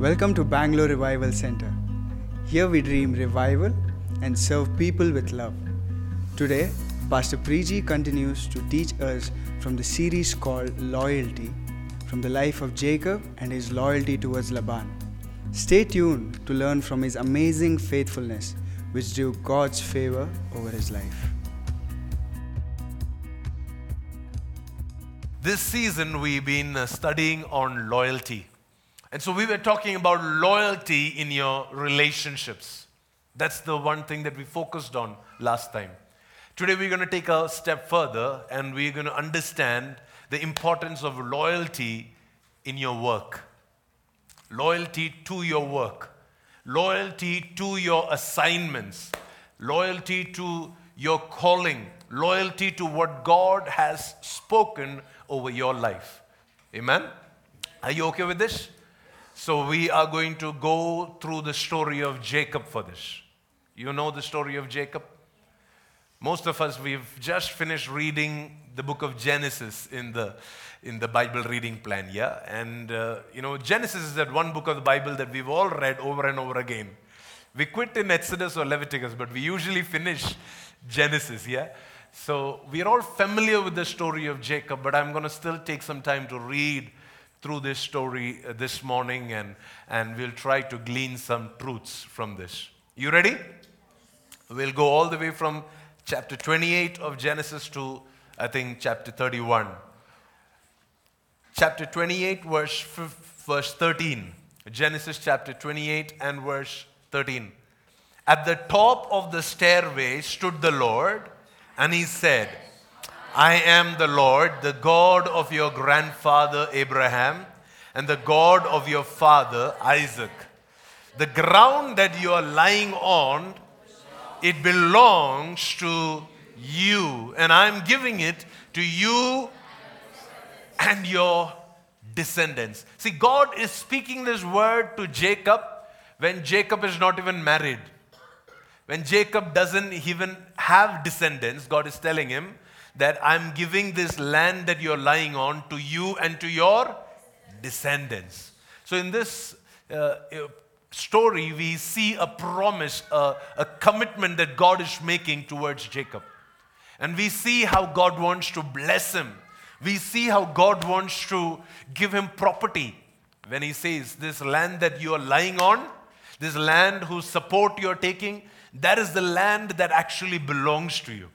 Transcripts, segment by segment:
Welcome to Bangalore Revival Center. Here we dream revival and serve people with love. Today, Pastor Preji continues to teach us from the series called Loyalty from the life of Jacob and his loyalty towards Laban. Stay tuned to learn from his amazing faithfulness, which drew God's favor over his life. This season, we've been studying on loyalty. And so we were talking about loyalty in your relationships. That's the one thing that we focused on last time. Today, we're going to take a step further and we're going to understand the importance of loyalty in your work, loyalty to your work, loyalty to your assignments, loyalty to your calling, loyalty to what God has spoken over your life. Amen? Are you okay with this? So, we are going to go through the story of Jacob for this. You know the story of Jacob? Most of us, we've just finished reading the book of Genesis in the, in the Bible reading plan, yeah? And, uh, you know, Genesis is that one book of the Bible that we've all read over and over again. We quit in Exodus or Leviticus, but we usually finish Genesis, yeah? So we're all familiar with the story of Jacob, but I'm going to still take some time to read through this story uh, this morning and, and we'll try to glean some truths from this. You ready? We'll go all the way from chapter 28 of Genesis to, I think, chapter 31. Chapter 28, verse, verse 13. Genesis chapter 28 and verse 13. At the top of the stairway stood the Lord, and he said, I am the Lord, the God of your grandfather Abraham, and the God of your father Isaac. The ground that you are lying on, it belongs to you, and I'm giving it to you and your descendants. See, God is speaking this word to Jacob when Jacob is not even married. When Jacob doesn't even have descendants, God is telling him that I'm giving this land that you're lying on to you and to your descendants. So, in this uh, uh story, we see a promise, a, a commitment that God is making towards Jacob. And we see how God wants to bless him. We see how God wants to give him property. When he says, This land that you are lying on, this land whose support you're taking, that is the land that actually belongs to you.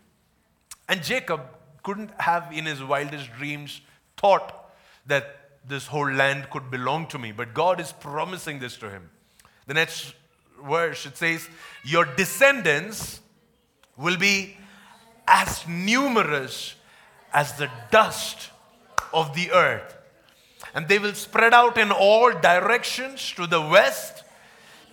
And Jacob couldn't have, in his wildest dreams, thought that this whole land could belong to me. But God is promising this to him. The next verse it says, Your descendants will be as numerous as the dust of the earth. And they will spread out in all directions to the west,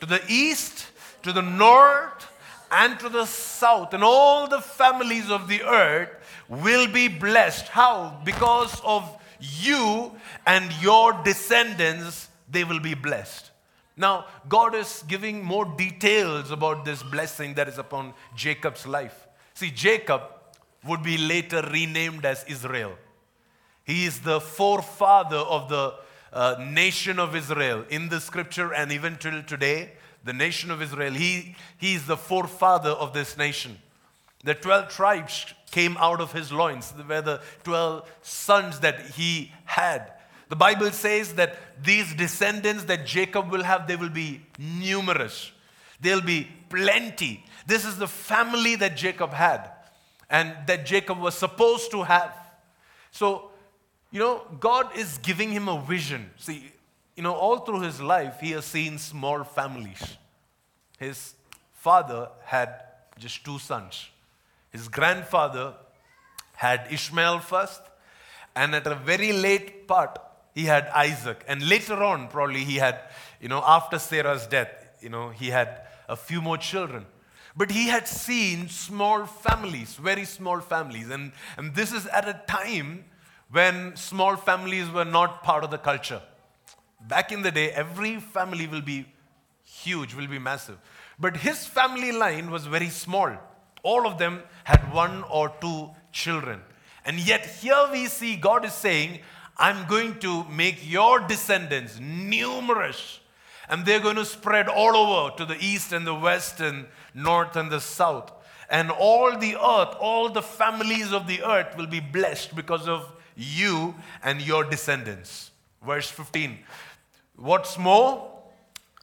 to the east, to the north, and to the south. And all the families of the earth will be blessed. How? Because of you and your descendants, they will be blessed. Now, God is giving more details about this blessing that is upon Jacob's life. See, Jacob would be later renamed as Israel. He is the forefather of the uh, nation of Israel in the scripture and even till today, the nation of Israel. He, he is the forefather of this nation. The 12 tribes came out of his loins, they were the 12 sons that he had. The Bible says that these descendants that Jacob will have, they will be numerous. They'll be plenty. This is the family that Jacob had and that Jacob was supposed to have. So, you know, God is giving him a vision. See, you know, all through his life, he has seen small families. His father had just two sons. His grandfather had Ishmael first, and at a very late part, he had Isaac. And later on, probably he had, you know, after Sarah's death, you know, he had a few more children. But he had seen small families, very small families. And, and this is at a time when small families were not part of the culture. Back in the day, every family will be huge, will be massive. But his family line was very small. All of them had one or two children. And yet, here we see God is saying, I'm going to make your descendants numerous. and they're going to spread all over to the east and the west and north and the south. And all the earth, all the families of the earth will be blessed because of you and your descendants. Verse 15. What's more,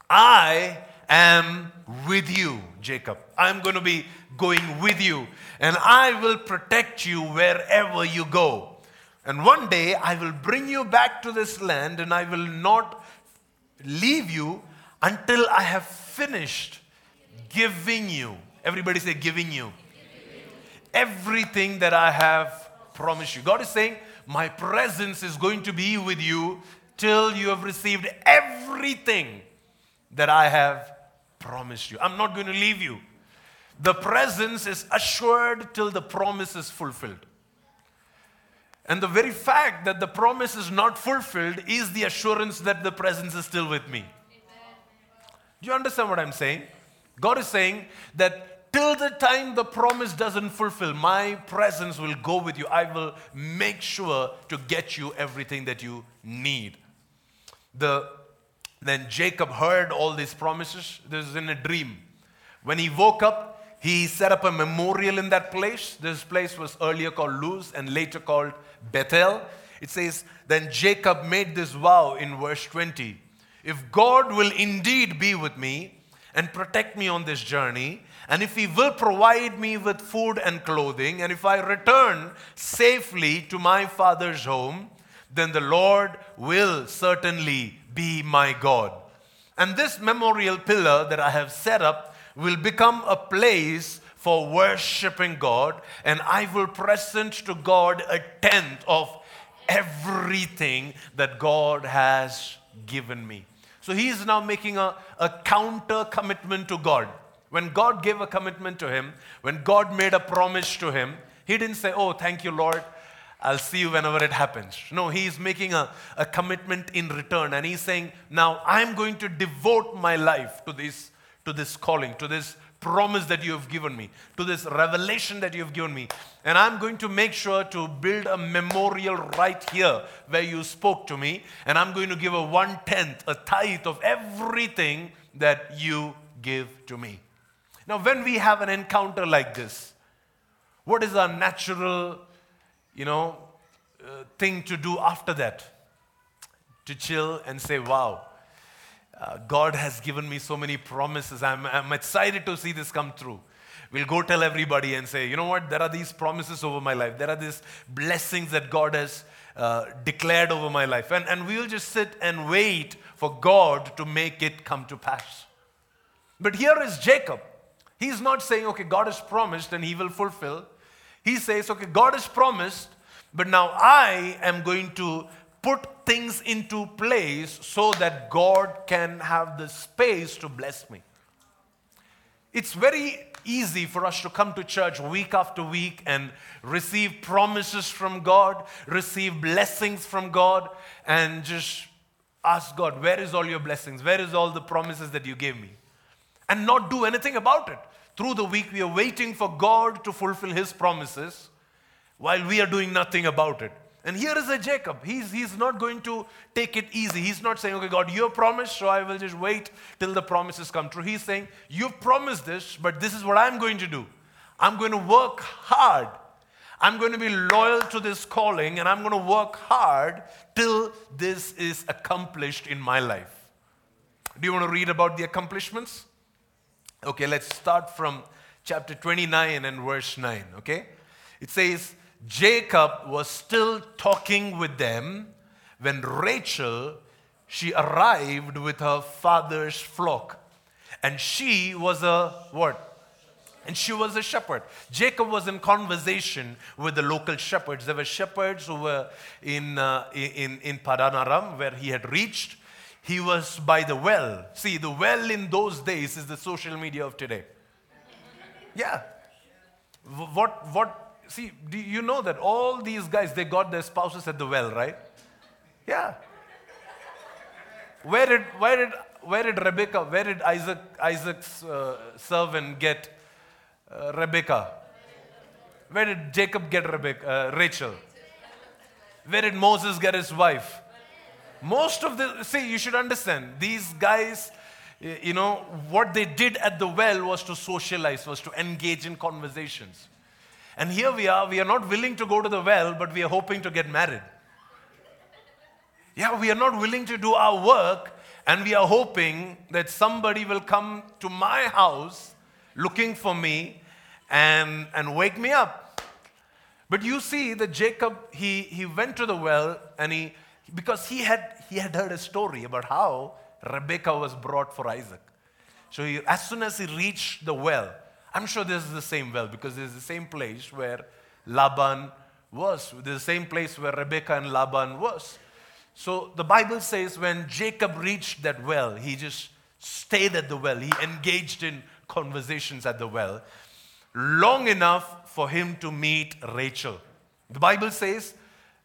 I am with you, Jacob. I'm going to be going with you, and I will protect you wherever you go. And one day I will bring you back to this land, and I will not leave you until I have finished giving you. Everybody say, giving you. Everything that I have promised you. God is saying, My presence is going to be with you till you have received everything that I have promised you. I'm not going to leave you. The presence is assured till the promise is fulfilled. And the very fact that the promise is not fulfilled is the assurance that the presence is still with me. Do you understand what I'm saying? God is saying that till the time the promise doesn't fulfill, my presence will go with you. I will make sure to get you everything that you need. The, then Jacob heard all these promises. This is in a dream. When he woke up, he set up a memorial in that place. This place was earlier called Luz and later called Bethel. It says, Then Jacob made this vow in verse 20 If God will indeed be with me and protect me on this journey, and if He will provide me with food and clothing, and if I return safely to my father's home, then the Lord will certainly be my God. And this memorial pillar that I have set up will become a place for worshiping God, and I will present to God a tenth of everything that God has given me. So he is now making a, a counter commitment to God. When God gave a commitment to him, when God made a promise to him, he didn't say, Oh, thank you, Lord. I'll see you whenever it happens. No, he's making a, a commitment in return. And he's saying, Now I'm going to devote my life to this, to this calling, to this promise that you have given me, to this revelation that you have given me. And I'm going to make sure to build a memorial right here where you spoke to me. And I'm going to give a one tenth, a tithe of everything that you give to me. Now, when we have an encounter like this, what is our natural, you know, uh, thing to do after that? To chill and say, wow, uh, God has given me so many promises. I'm, I'm excited to see this come through. We'll go tell everybody and say, you know what, there are these promises over my life. There are these blessings that God has uh, declared over my life. And, and we'll just sit and wait for God to make it come to pass. But here is Jacob. He's not saying, okay, God has promised and he will fulfill. He says, okay, God has promised, but now I am going to put things into place so that God can have the space to bless me. It's very easy for us to come to church week after week and receive promises from God, receive blessings from God, and just ask God, Where is all your blessings? Where is all the promises that you gave me? And not do anything about it. Through the week, we are waiting for God to fulfill His promises while we are doing nothing about it. And here is a Jacob. He's, he's not going to take it easy. He's not saying, okay, God, you promised, so I will just wait till the promises come true. He's saying, you've promised this, but this is what I'm going to do. I'm going to work hard. I'm going to be loyal to this calling, and I'm going to work hard till this is accomplished in my life. Do you want to read about the accomplishments? Okay, let's start from chapter 29 and verse 9. Okay? It says, Jacob was still talking with them when Rachel she arrived with her father's flock and she was a what and she was a shepherd jacob was in conversation with the local shepherds there were shepherds who were in uh, in in padan aram where he had reached he was by the well see the well in those days is the social media of today yeah what what see, do you know that all these guys, they got their spouses at the well, right? Yeah. Where did, where did, where did Rebecca, where did Isaac, Isaac's uh, servant get uh, Rebecca? Where did Jacob get Rebecca, uh, Rachel? Where did Moses get his wife? Most of the, see, you should understand, these guys, you know, what they did at the well was to socialize, was to engage in conversations. And here we are, we are not willing to go to the well, but we are hoping to get married. Yeah, we are not willing to do our work, and we are hoping that somebody will come to my house looking for me and, and wake me up. But you see that Jacob, he, he went to the well and he, because he had, he had heard a story about how Rebekah was brought for Isaac. So he, as soon as he reached the well, I'm sure this is the same well because this is the same place where Laban was. The same place where Rebekah and Laban was. So the Bible says when Jacob reached that well, he just stayed at the well. He engaged in conversations at the well long enough for him to meet Rachel. The Bible says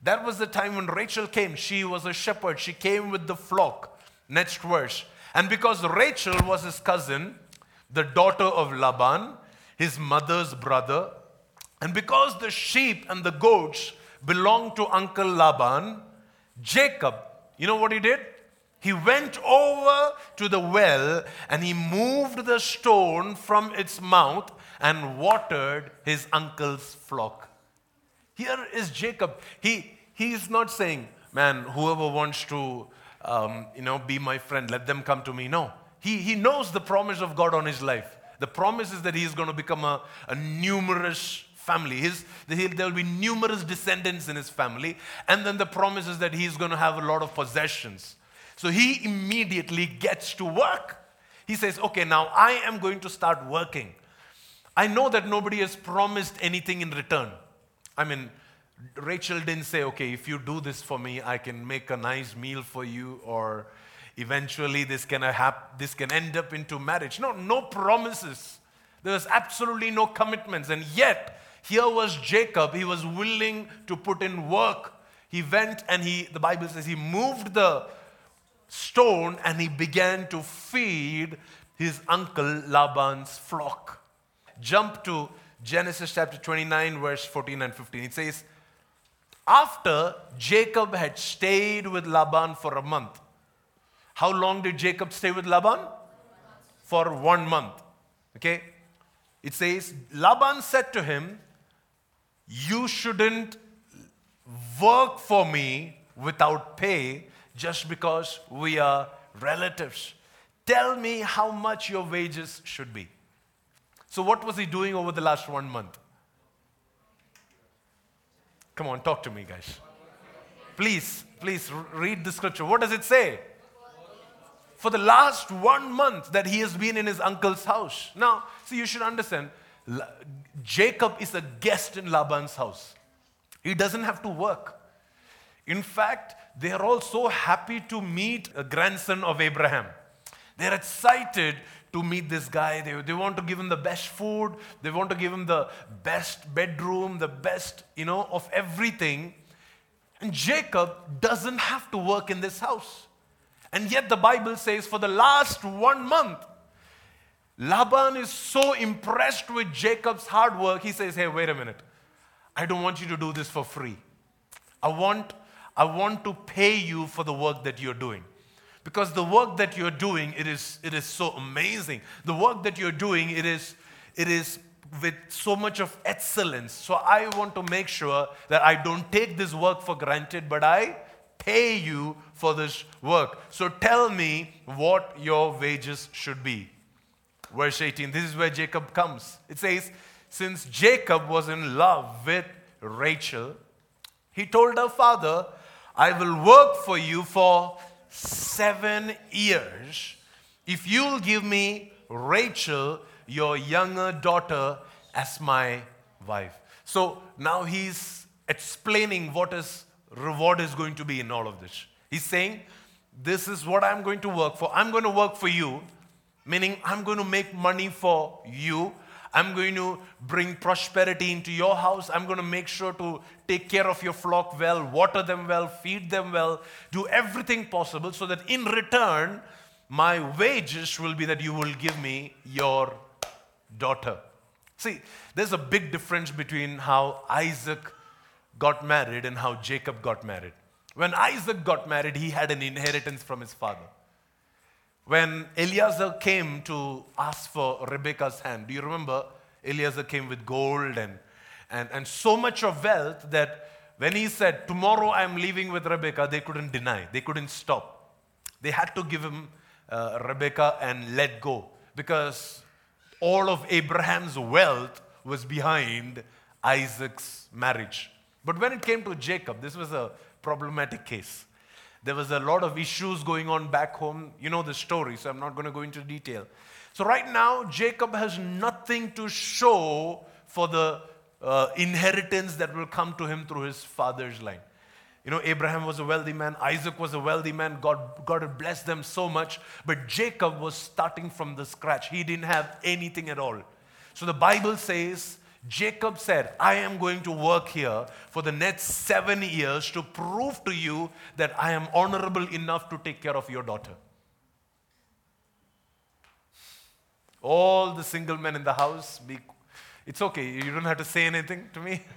that was the time when Rachel came. She was a shepherd, she came with the flock. Next verse. And because Rachel was his cousin, the daughter of Laban, his mother's brother, and because the sheep and the goats belonged to Uncle Laban, Jacob, you know what he did? He went over to the well and he moved the stone from its mouth and watered his uncle's flock. Here is Jacob. He, he is not saying, man, whoever wants to, um, you know, be my friend, let them come to me. No. He, he knows the promise of God on his life. The promise is that he is going to become a, a numerous family. His, there will be numerous descendants in his family. And then the promise is that he's going to have a lot of possessions. So he immediately gets to work. He says, okay, now I am going to start working. I know that nobody has promised anything in return. I mean, Rachel didn't say, okay, if you do this for me, I can make a nice meal for you, or eventually this can, hap- this can end up into marriage. No, no promises. There was absolutely no commitments. And yet, here was Jacob. He was willing to put in work. He went and he, the Bible says, he moved the stone and he began to feed his uncle Laban's flock. Jump to Genesis chapter 29, verse 14 and 15. It says, After Jacob had stayed with Laban for a month, how long did Jacob stay with Laban? For one month. Okay? It says, Laban said to him, You shouldn't work for me without pay just because we are relatives. Tell me how much your wages should be. So, what was he doing over the last one month? Come on, talk to me, guys. Please, please read the scripture. What does it say? For the last one month that he has been in his uncle's house. Now, see, you should understand Jacob is a guest in Laban's house. He doesn't have to work. In fact, they are all so happy to meet a grandson of Abraham. They're excited to meet this guy. They, they want to give him the best food. They want to give him the best bedroom, the best, you know, of everything. And Jacob doesn't have to work in this house. And yet the Bible says for the last one month, Laban is so impressed with Jacob's hard work, he says, Hey, wait a minute. I don't want you to do this for free. I want, I want to pay you for the work that you're doing. Because the work that you're doing, it is, it is so amazing. The work that you're doing, it is, it is with so much of excellence. So I want to make sure that I don't take this work for granted, but I pay you for this work. So tell me what your wages should be. Verse 18, this is where Jacob comes. It says, Since Jacob was in love with Rachel, he told her father, I will work for you for seven years if you'll give me Rachel, your younger daughter, as my wife. So now he's explaining what his reward is going to be in all of this. He's saying, This is what I'm going to work for. I'm going to work for you, meaning I'm going to make money for you. I'm going to bring prosperity into your house. I'm going to make sure to take care of your flock well, water them well, feed them well, do everything possible so that in return, my wages will be that you will give me your daughter. See, there's a big difference between how Isaac got married and how Jacob got married. When Isaac got married, he had an inheritance from his father. When Eliezer came to ask for Rebecca's hand, do you remember? Eliezer came with gold and, and, and so much of wealth that when he said, Tomorrow I'm leaving with Rebecca, they couldn't deny, they couldn't stop. They had to give him uh, Rebecca and let go because all of Abraham's wealth was behind Isaac's marriage. But when it came to Jacob, this was a problematic case. There was a lot of issues going on back home. You know the story, so I'm not going to go into detail. So, right now, Jacob has nothing to show for the uh, inheritance that will come to him through his father's line. You know, Abraham was a wealthy man, Isaac was a wealthy man, God, God had blessed them so much, but Jacob was starting from the scratch. He didn't have anything at all. So the Bible says, Jacob said, I am going to work here for the next seven years to prove to you that I am honorable enough to take care of your daughter. All the single men in the house, be, it's okay, you don't have to say anything to me.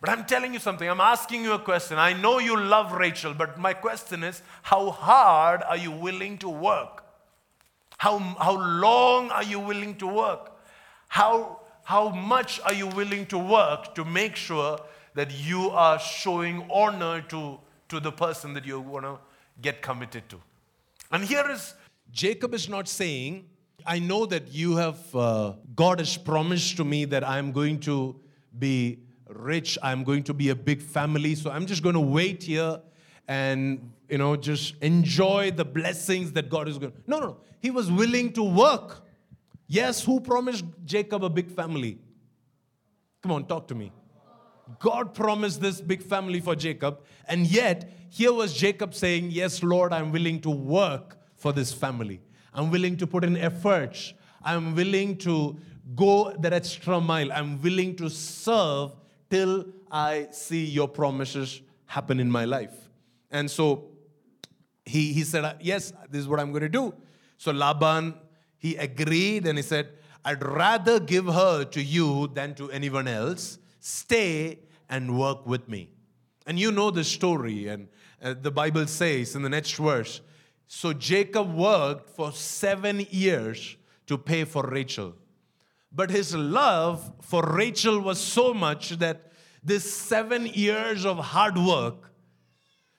But I'm telling you something. I'm asking you a question. I know you love Rachel, but my question is how hard are you willing to work? How, how long are you willing to work? How, how much are you willing to work to make sure that you are showing honor to, to the person that you want to get committed to? And here is Jacob is not saying, I know that you have, uh, God has promised to me that I'm going to be rich, I'm going to be a big family, so I'm just going to wait here and you know just enjoy the blessings that God is going. No, no, no. He was willing to work. Yes, who promised Jacob a big family? Come on, talk to me. God promised this big family for Jacob, and yet here was Jacob saying, Yes, Lord, I'm willing to work for this family. I'm willing to put in efforts. I'm willing to go that extra mile. I'm willing to serve till I see your promises happen in my life. And so he, he said, Yes, this is what I'm going to do. So Laban, he agreed and he said, I'd rather give her to you than to anyone else. Stay and work with me. And you know the story, and uh, the Bible says in the next verse so Jacob worked for seven years to pay for Rachel. But his love for Rachel was so much that this seven years of hard work,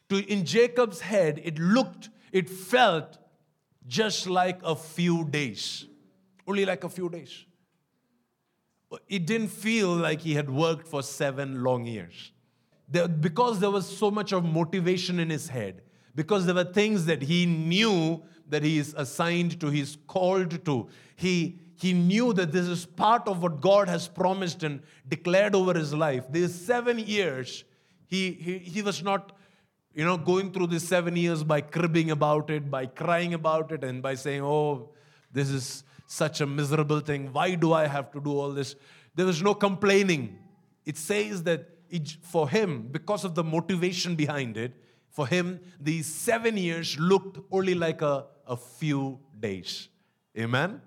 to in Jacob's head, it looked, it felt just like a few days. Only like a few days. It didn't feel like he had worked for seven long years. There, because there was so much of motivation in his head, because there were things that he knew that he is assigned to, he's called to. He, he knew that this is part of what God has promised and declared over his life. These seven years, he, he, he was not, you know, going through these seven years by cribbing about it, by crying about it, and by saying, oh, this is such a miserable thing. Why do I have to do all this? There was no complaining. It says that it, for him, because of the motivation behind it, for him, these seven years looked only like a, a few days. Amen?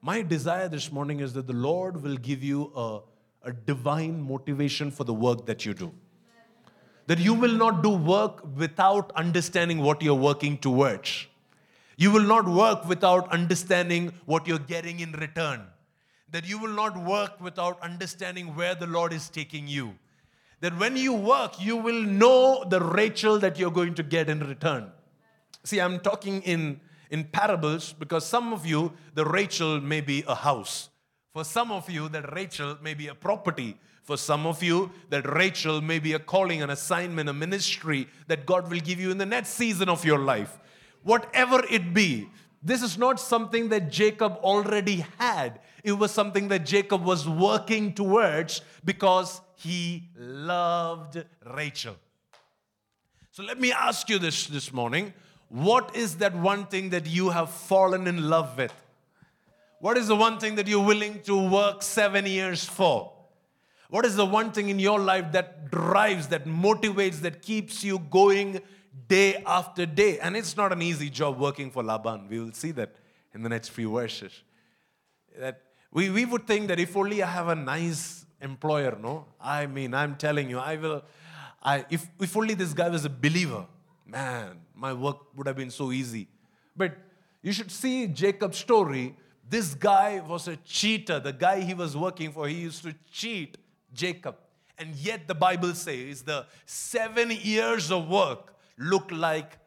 My desire this morning is that the Lord will give you a, a divine motivation for the work that you do. That you will not do work without understanding what you're working towards. You will not work without understanding what you're getting in return. That you will not work without understanding where the Lord is taking you. That when you work, you will know the Rachel that you're going to get in return. See, I'm talking in in parables because some of you, the Rachel may be a house. For some of you, that Rachel may be a property. For some of you, that Rachel may be a calling, an assignment, a ministry that God will give you in the next season of your life. Whatever it be, this is not something that Jacob already had. It was something that Jacob was working towards because he loved Rachel. So let me ask you this this morning what is that one thing that you have fallen in love with? What is the one thing that you're willing to work seven years for? What is the one thing in your life that drives, that motivates, that keeps you going day after day? And it's not an easy job working for Laban. We will see that in the next few verses. That we, we would think that if only I have a nice employer, no? I mean, I'm telling you, I will, I, if, if only this guy was a believer, man, my work would have been so easy. But you should see Jacob's story. This guy was a cheater. The guy he was working for, he used to cheat Jacob. And yet the Bible says the seven years of work looked like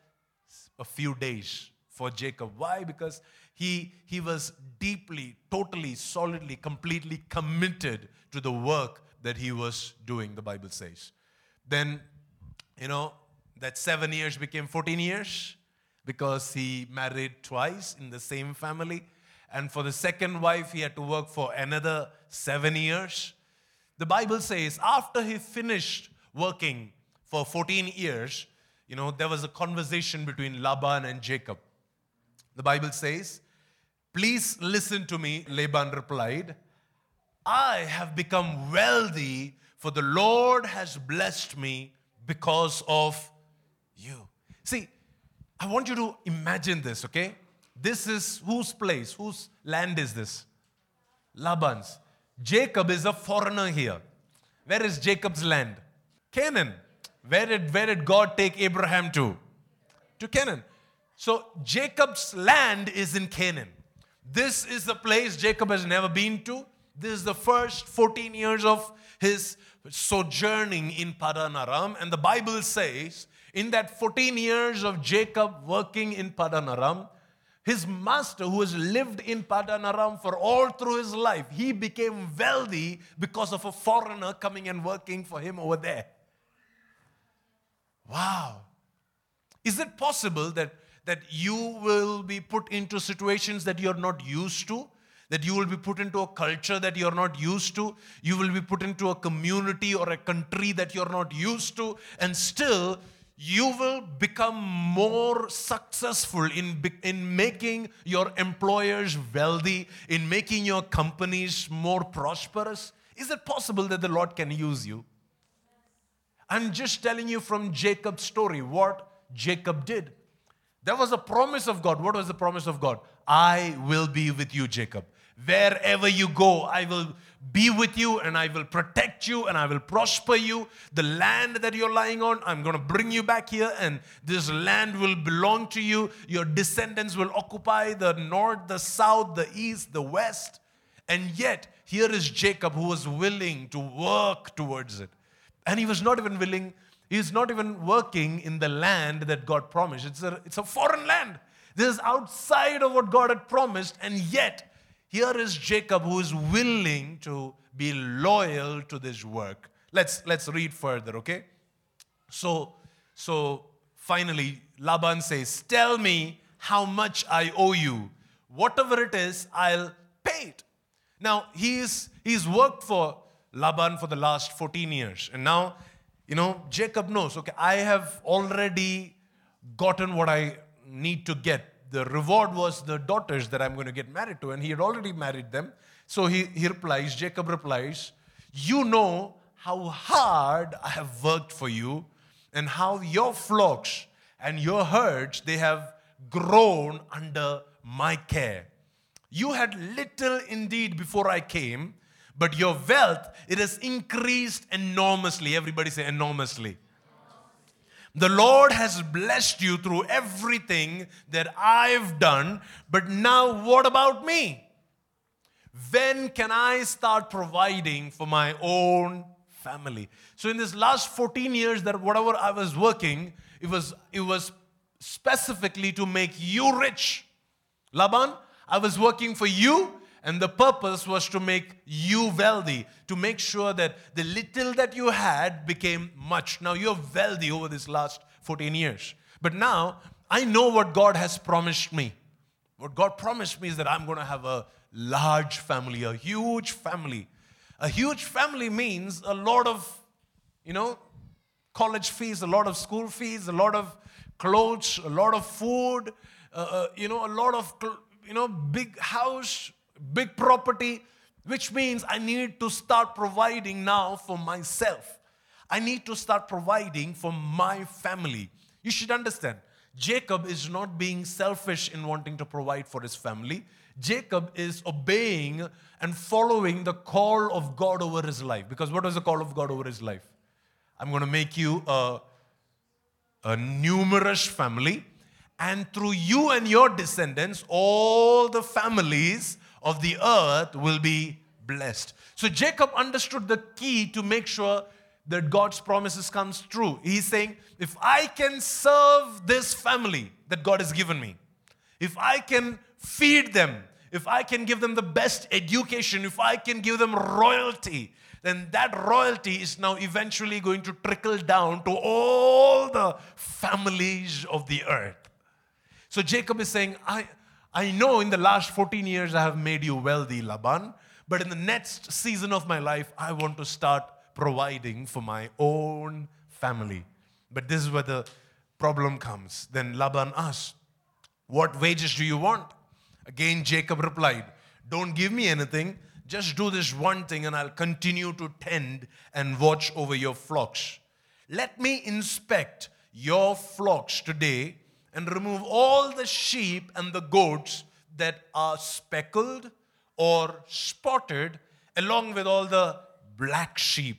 a few days for Jacob. Why? Because he, he was deeply, totally, solidly, completely committed to the work that he was doing, the Bible says. Then, you know, that seven years became 14 years because he married twice in the same family. And for the second wife, he had to work for another seven years. The Bible says after he finished working for 14 years, you know, there was a conversation between Laban and Jacob. The Bible says, Please listen to me, Laban replied. I have become wealthy, for the Lord has blessed me because of you. See, I want you to imagine this, okay? This is whose place, whose land is this? Laban's. Jacob is a foreigner here. Where is Jacob's land? Canaan. Where did, where did God take Abraham to? To Canaan. So Jacob's land is in Canaan. This is the place Jacob has never been to. This is the first 14 years of his sojourning in Padan Aram. And the Bible says, in that 14 years of Jacob working in Padan Aram, his master, who has lived in Padan Aram for all through his life, he became wealthy because of a foreigner coming and working for him over there. Wow. Is it possible that, that you will be put into situations that you're not used to? That you will be put into a culture that you're not used to? You will be put into a community or a country that you're not used to, and still you will become more successful in, in making your employers wealthy, in making your companies more prosperous? Is it possible that the Lord can use you? I'm just telling you from Jacob's story what Jacob did. There was a promise of God. What was the promise of God? I will be with you, Jacob. Wherever you go, I will be with you and I will protect you and I will prosper you. The land that you're lying on, I'm going to bring you back here and this land will belong to you. Your descendants will occupy the north, the south, the east, the west. And yet, here is Jacob who was willing to work towards it. And he was not even willing, he he's not even working in the land that God promised. It's a, it's a foreign land. This is outside of what God had promised, and yet here is Jacob who is willing to be loyal to this work. Let's, let's read further, okay? So, so finally, Laban says, Tell me how much I owe you. Whatever it is, I'll pay it. Now, he's, he's worked for Laban for the last 14 years. And now, you know, Jacob knows, okay, I have already gotten what I need to get the reward was the daughters that I'm going to get married to. And he had already married them. So he, he replies, Jacob replies, You know how hard I have worked for you, and how your flocks and your herds they have grown under my care. You had little indeed before I came, but your wealth it has increased enormously. Everybody say enormously. The Lord has blessed you through everything that I've done, but now what about me? When can I start providing for my own family? So in this last 14 years that whatever I was working, it was it was specifically to make you rich. Laban, I was working for you and the purpose was to make you wealthy, to make sure that the little that you had became much. Now you're wealthy over this last 14 years. But now I know what God has promised me. What God promised me is that I'm going to have a large family, a huge family. A huge family means a lot of, you know, college fees, a lot of school fees, a lot of clothes, a lot of food, uh, uh, you know, a lot of, you know, big house, big property, which means I need to start providing now for myself. I need to start providing for my family. You should understand, Jacob is not being selfish in wanting to provide for his family. Jacob is obeying and following the call of God over his life. Because what was the call of God over his life? I'm going to make you a, a numerous family and through you and your descendants, all the families of the earth will be blessed. So Jacob understood the key to make sure that God's promises comes true. He's saying, if I can serve this family that God has given me, if I can feed them, if I can give them the best education, if I can give them royalty, then that royalty is now eventually going to trickle down to all the families of the earth. So Jacob is saying, I, I know in the last 14 years I have made you wealthy, Laban, but in the next season of my life, I want to start providing for my own family. But this is where the problem comes. Then Laban asked, What wages do you want? Again, Jacob replied, Don't give me anything. Just do this one thing, and I'll continue to tend and watch over your flocks. Let me inspect your flocks today and remove all the sheep and the goats that are speckled or spotted, along with all the black sheep.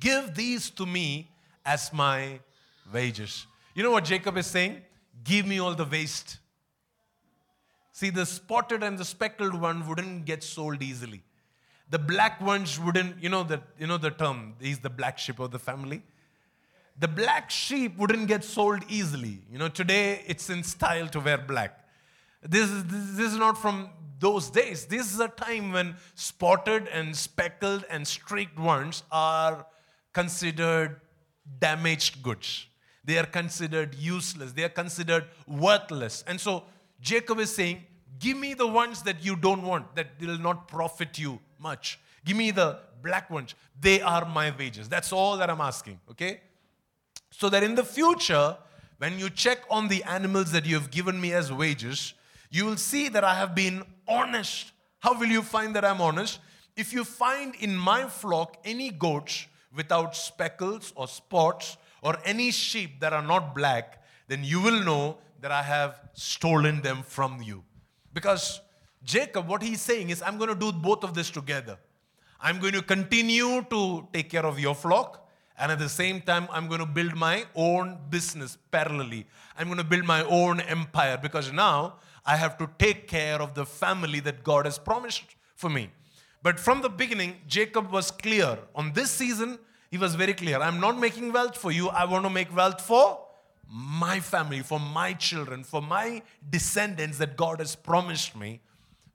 Give these to me as my wages. You know what Jacob is saying? Give me all the waste. See, the spotted and the speckled one wouldn't get sold easily. The black ones wouldn't, you know the, you know the term, he's the black sheep of the family. The black sheep wouldn't get sold easily. You know, today it's in style to wear black. This is, this is not from those days. This is a time when spotted and speckled and streaked ones are considered damaged goods. They are considered useless. They are considered worthless. And so Jacob is saying, Give me the ones that you don't want, that will not profit you much. Give me the black ones. They are my wages. That's all that I'm asking. Okay? So that in the future, when you check on the animals that you have given me as wages, you will see that I have been honest. How will you find that I'm honest? If you find in my flock any goats without speckles or spots or any sheep that are not black, then you will know that I have stolen them from you. Because Jacob, what he's saying is, I'm going to do both of this together. I'm going to continue to take care of your flock, and at the same time, I'm going to build my own business parallelly. I'm going to build my own empire because now I have to take care of the family that God has promised for me. But from the beginning, Jacob was clear. On this season, he was very clear. I'm not making wealth for you. I want to make wealth for my family, for my children, for my descendants that God has promised me.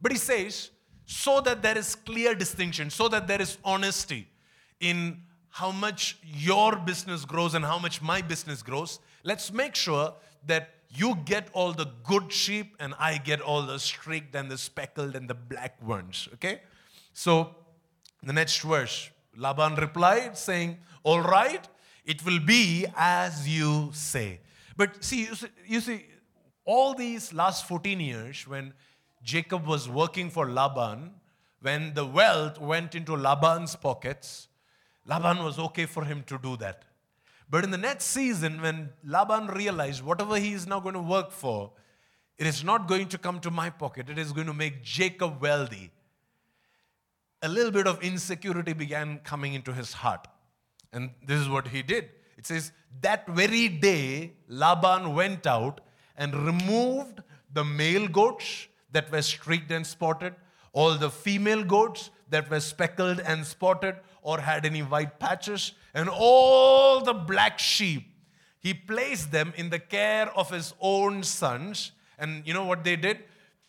But he says, so that there is clear distinction, so that there is honesty in how much your business grows and how much my business grows, let's make sure that you get all the good sheep and I get all the streaked and the speckled and the black ones. Okay? So, the next verse, Laban replied, saying, All right, it will be as you say. But see, you see, all these last 14 years, when Jacob was working for Laban, when the wealth went into Laban's pockets, Laban was okay for him to do that. But in the next season, when Laban realized whatever he is now going to work for, it is not going to come to my pocket, it is going to make Jacob wealthy. A little bit of insecurity began coming into his heart. And this is what he did. It says, That very day, Laban went out and removed the male goats that were streaked and spotted, all the female goats that were speckled and spotted or had any white patches, and all the black sheep. He placed them in the care of his own sons. And you know what they did?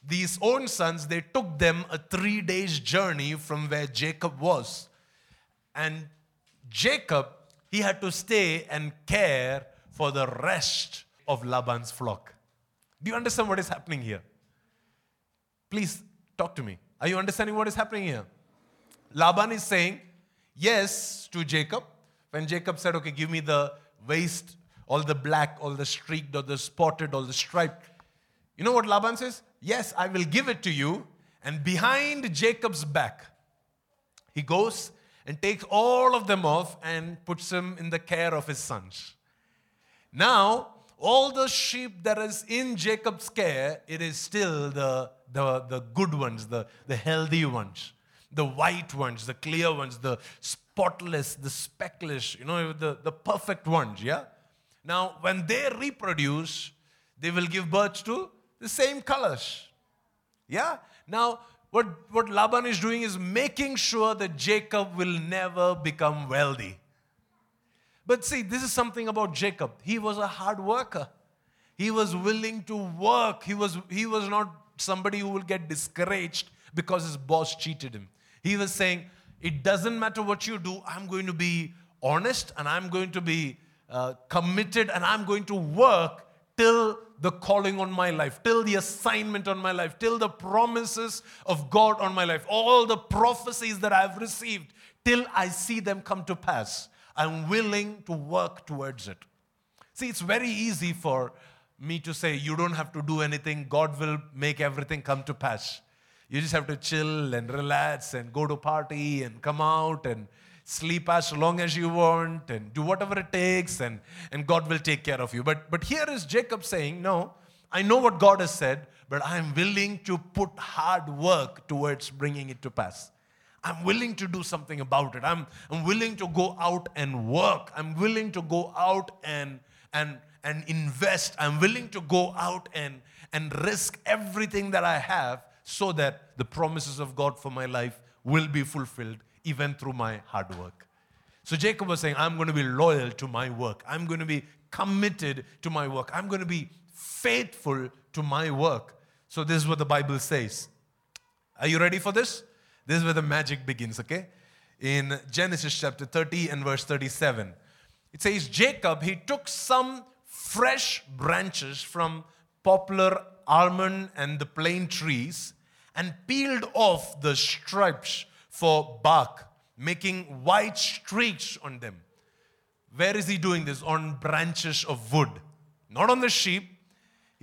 These own sons, they took them a three days journey from where Jacob was. And Jacob, he had to stay and care for the rest of Laban's flock. Do you understand what is happening here? Please talk to me. Are you understanding what is happening here? Laban is saying yes to Jacob. When Jacob said, Okay, give me the waste, all the black, all the streaked, all the spotted, all the striped. You know what Laban says? Yes, I will give it to you. And behind Jacob's back, he goes and takes all of them off and puts them in the care of his sons. Now, all the sheep that is in Jacob's care, it is still the, the, the good ones, the, the healthy ones the white ones, the clear ones, the spotless, the speckless, you know, the, the perfect ones, yeah? Now, when they reproduce, they will give birth to the same colors. Yeah? Now, what, what Laban is doing is making sure that Jacob will never become wealthy. But see, this is something about Jacob. He was a hard worker. He was willing to work. He was, he was not somebody who will get discouraged because his boss cheated him. He was saying, It doesn't matter what you do, I'm going to be honest and I'm going to be uh, committed and I'm going to work till the calling on my life, till the assignment on my life, till the promises of God on my life, all the prophecies that I've received, till I see them come to pass. I'm willing to work towards it. See, it's very easy for me to say, you don't have to do anything, God will make everything come to pass. You just have to chill and relax and go to party and come out and sleep as long as you want and do whatever it takes and, and God will take care of you. But, but here is Jacob saying, No, I know what God has said, but I'm willing to put hard work towards bringing it to pass. I'm willing to do something about it. I'm, I'm willing to go out and work. I'm willing to go out and, and, and invest. I'm willing to go out and, and risk everything that I have so that the promises of God for my life will be fulfilled even through my hard work. So Jacob was saying, I'm going to be loyal to my work. I'm going to be committed to my work. I'm going to be faithful to my work. So this is what the Bible says. Are you ready for this? This is where the magic begins, okay? In Genesis chapter 30 and verse 37, it says, Jacob, he took some fresh branches from poplar, almond, and the plane trees and peeled off the stripes for bark, making white streaks on them. Where is he doing this? On branches of wood, not on the sheep,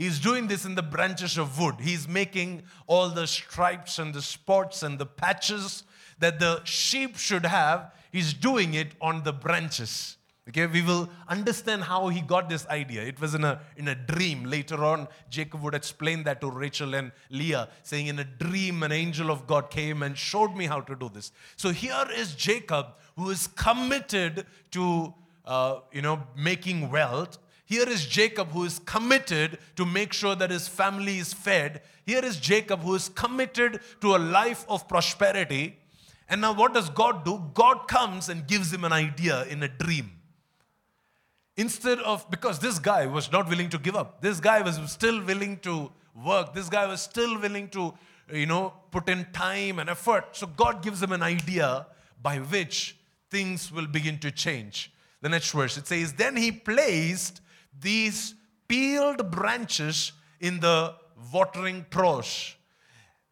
He's doing this in the branches of wood. He's making all the stripes and the spots and the patches that the sheep should have. He's doing it on the branches. Okay, we will understand how he got this idea. It was in a, in a dream. Later on, Jacob would explain that to Rachel and Leah, saying, In a dream, an angel of God came and showed me how to do this. So here is Jacob, who is committed to uh, you know, making wealth, here is Jacob who is committed to make sure that his family is fed. Here is Jacob who is committed to a life of prosperity. And now, what does God do? God comes and gives him an idea in a dream. Instead of, because this guy was not willing to give up, this guy was still willing to work, this guy was still willing to, you know, put in time and effort. So, God gives him an idea by which things will begin to change. The next verse it says, Then he placed these peeled branches in the watering troughs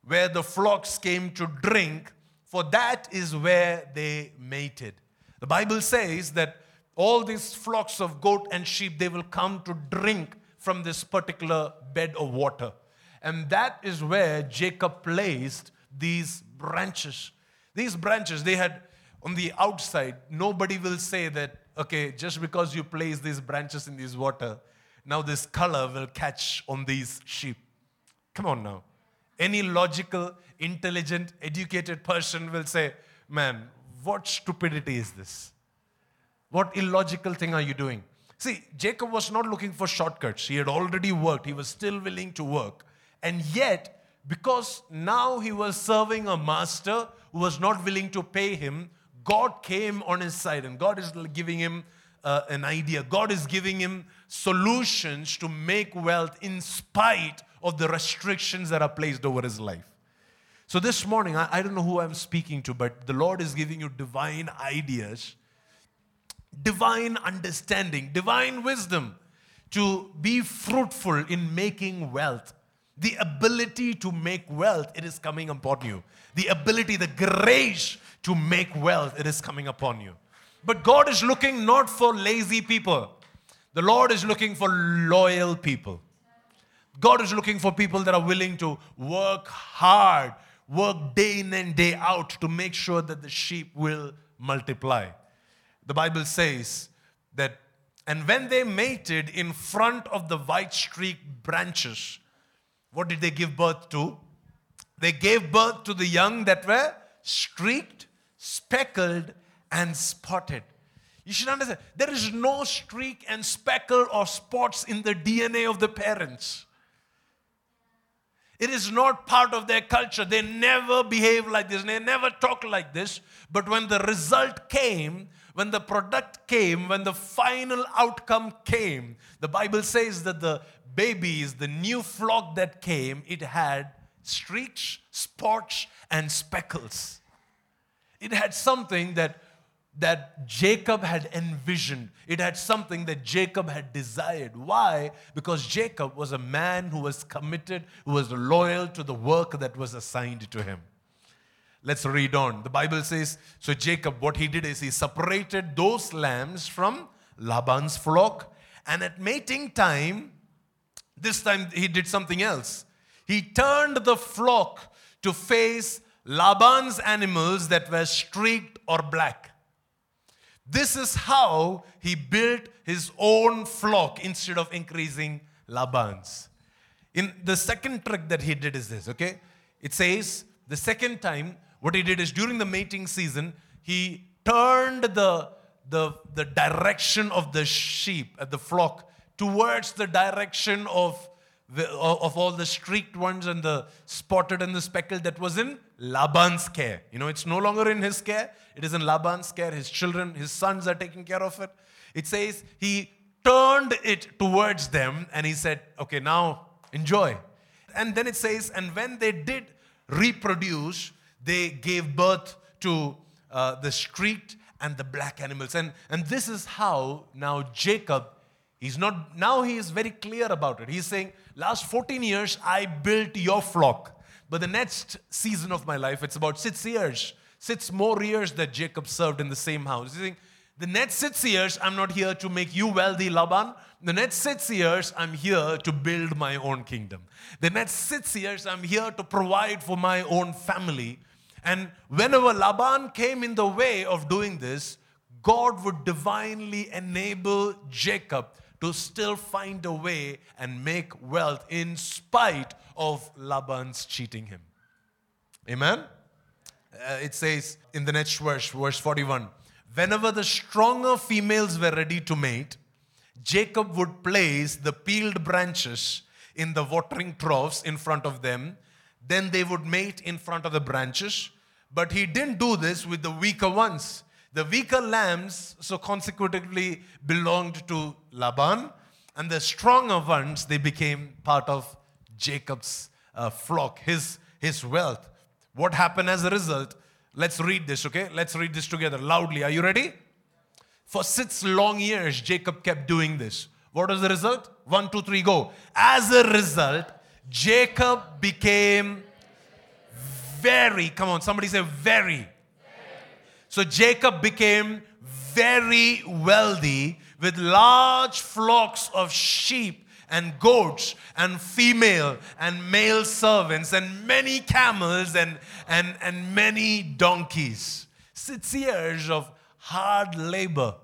where the flocks came to drink, for that is where they mated. The Bible says that all these flocks of goat and sheep they will come to drink from this particular bed of water. And that is where Jacob placed these branches. These branches, they had on the outside, nobody will say that okay, just because you place these branches in this water, now this color will catch on these sheep. Come on now. Any logical, intelligent, educated person will say, man, what stupidity is this? What illogical thing are you doing? See, Jacob was not looking for shortcuts. He had already worked, he was still willing to work. And yet, because now he was serving a master who was not willing to pay him, God came on his side and God is giving him uh, an idea. God is giving him solutions to make wealth in spite of the restrictions that are placed over his life. So this morning, I, I don't know who I'm speaking to, but the Lord is giving you divine ideas, divine understanding, divine wisdom to be fruitful in making wealth. The ability to make wealth, it is coming upon you. The ability, the grace to make wealth, it is coming upon you. But God is looking not for lazy people, the Lord is looking for loyal people. God is looking for people that are willing to work hard, work day in and day out to make sure that the sheep will multiply. The Bible says that, and when they mated in front of the white streaked branches, what did they give birth to? They gave birth to the young that were streaked speckled, and spotted. You should understand, there is no streak and speckle or spots in the DNA of the parents. It is not part of their culture. They never behave like this, they never talk like this. But when the result came, when the product came, when the final outcome came, the Bible says that the babies, the new flock that came, it had streaks, spots, and speckles. It had something that that Jacob had envisioned. It had something that Jacob had desired. Why? Because Jacob was a man who was committed, who was loyal to the work that was assigned to him. Let's read on. The Bible says so, Jacob, what he did is he separated those lambs from Laban's flock, and at mating time, this time he did something else. He turned the flock to face Laban's animals that were streaked or black. This is how he built his own flock instead of increasing Laban's. In the second trick that he did is this, okay? It says the second time, what he did is during the mating season, he turned the, the, the direction of the sheep, at uh, the flock, towards the direction of, the, of all the streaked ones and the spotted and the speckled that was in Laban's care. You know, it's no longer in his care, it is in Laban's care. His children, his sons are taking care of it. It says he turned it towards them and he said, Okay, now enjoy. And then it says, And when they did reproduce, they gave birth to uh, the streaked and the black animals. And, and this is how now Jacob, he's not, now he is very clear about it. He's saying, Last 14 years, I built your flock. But the next season of my life, it's about six years, six more years that Jacob served in the same house. He's saying, the next six years, I'm not here to make you wealthy, Laban. The next six years, I'm here to build my own kingdom. The next six years, I'm here to provide for my own family. And whenever Laban came in the way of doing this, God would divinely enable Jacob to still find a way and make wealth in spite of Laban's cheating him. Amen? Uh, it says in the next verse, verse 41 Whenever the stronger females were ready to mate, Jacob would place the peeled branches in the watering troughs in front of them. Then they would mate in front of the branches. But he didn't do this with the weaker ones. The weaker lambs, so consequently, belonged to Laban, and the stronger ones, they became part of Jacob's uh, flock, his, his wealth. What happened as a result? Let's read this, okay? Let's read this together loudly. Are you ready? For six long years, Jacob kept doing this. What was the result? One, two, three, go. As a result, Jacob became very, come on, somebody say very. So Jacob became very wealthy with large flocks of sheep and goats and female and male servants and many camels and, and, and many donkeys. Six years of hard labor.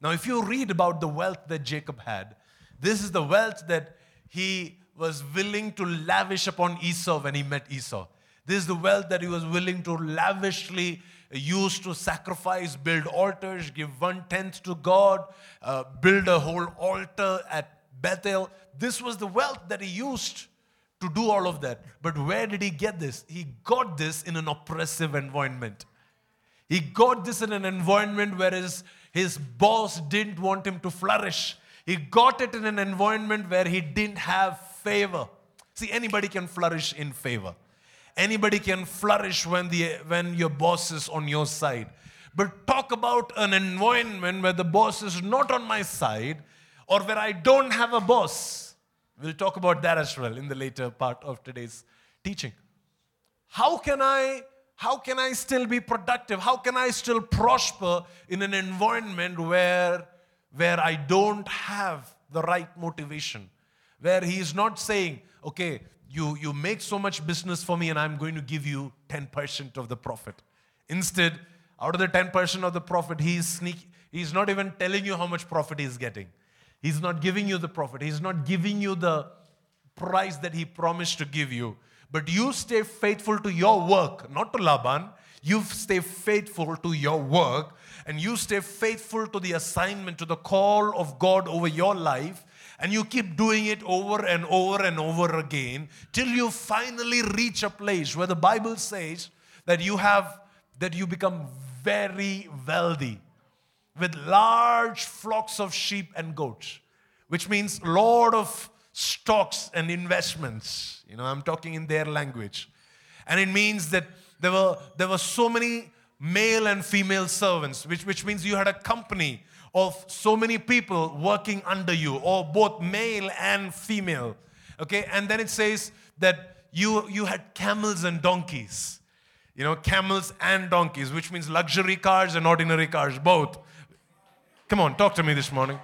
Now, if you read about the wealth that Jacob had, this is the wealth that he was willing to lavish upon Esau when he met Esau. This is the wealth that he was willing to lavishly use to sacrifice, build altars, give one tenth to God, uh, build a whole altar at Bethel. This was the wealth that he used to do all of that. But where did he get this? He got this in an oppressive environment. He got this in an environment where his, his boss didn't want him to flourish. He got it in an environment where he didn't have favor. See, anybody can flourish in favor. Anybody can flourish when, the, when your boss is on your side. But talk about an environment where the boss is not on my side or where I don't have a boss. We'll talk about that as well in the later part of today's teaching. How can I how can I still be productive? How can I still prosper in an environment where where I don't have the right motivation? Where he is not saying, okay, you, you make so much business for me and I'm going to give you 10% of the profit. Instead, out of the 10% of the profit, he's sneak, he's not even telling you how much profit he's getting. He's not giving you the profit. He's not giving you the price that he promised to give you. But you stay faithful to your work, not to Laban. you stay faithful to your work and you stay faithful to the assignment, to the call of God over your life, and you keep doing it over and over and over again till you finally reach a place where the Bible says that you have that you become very wealthy with large flocks of sheep and goats, which means lord of stocks and investments. You know, I'm talking in their language. And it means that there were, there were so many male and female servants, which, which means you had a company of so many people working under you, or both male and female. Okay, and then it says that you, you had camels and donkeys. You know, camels and donkeys, which means luxury cars and ordinary cars, both. Come on, talk to me this morning.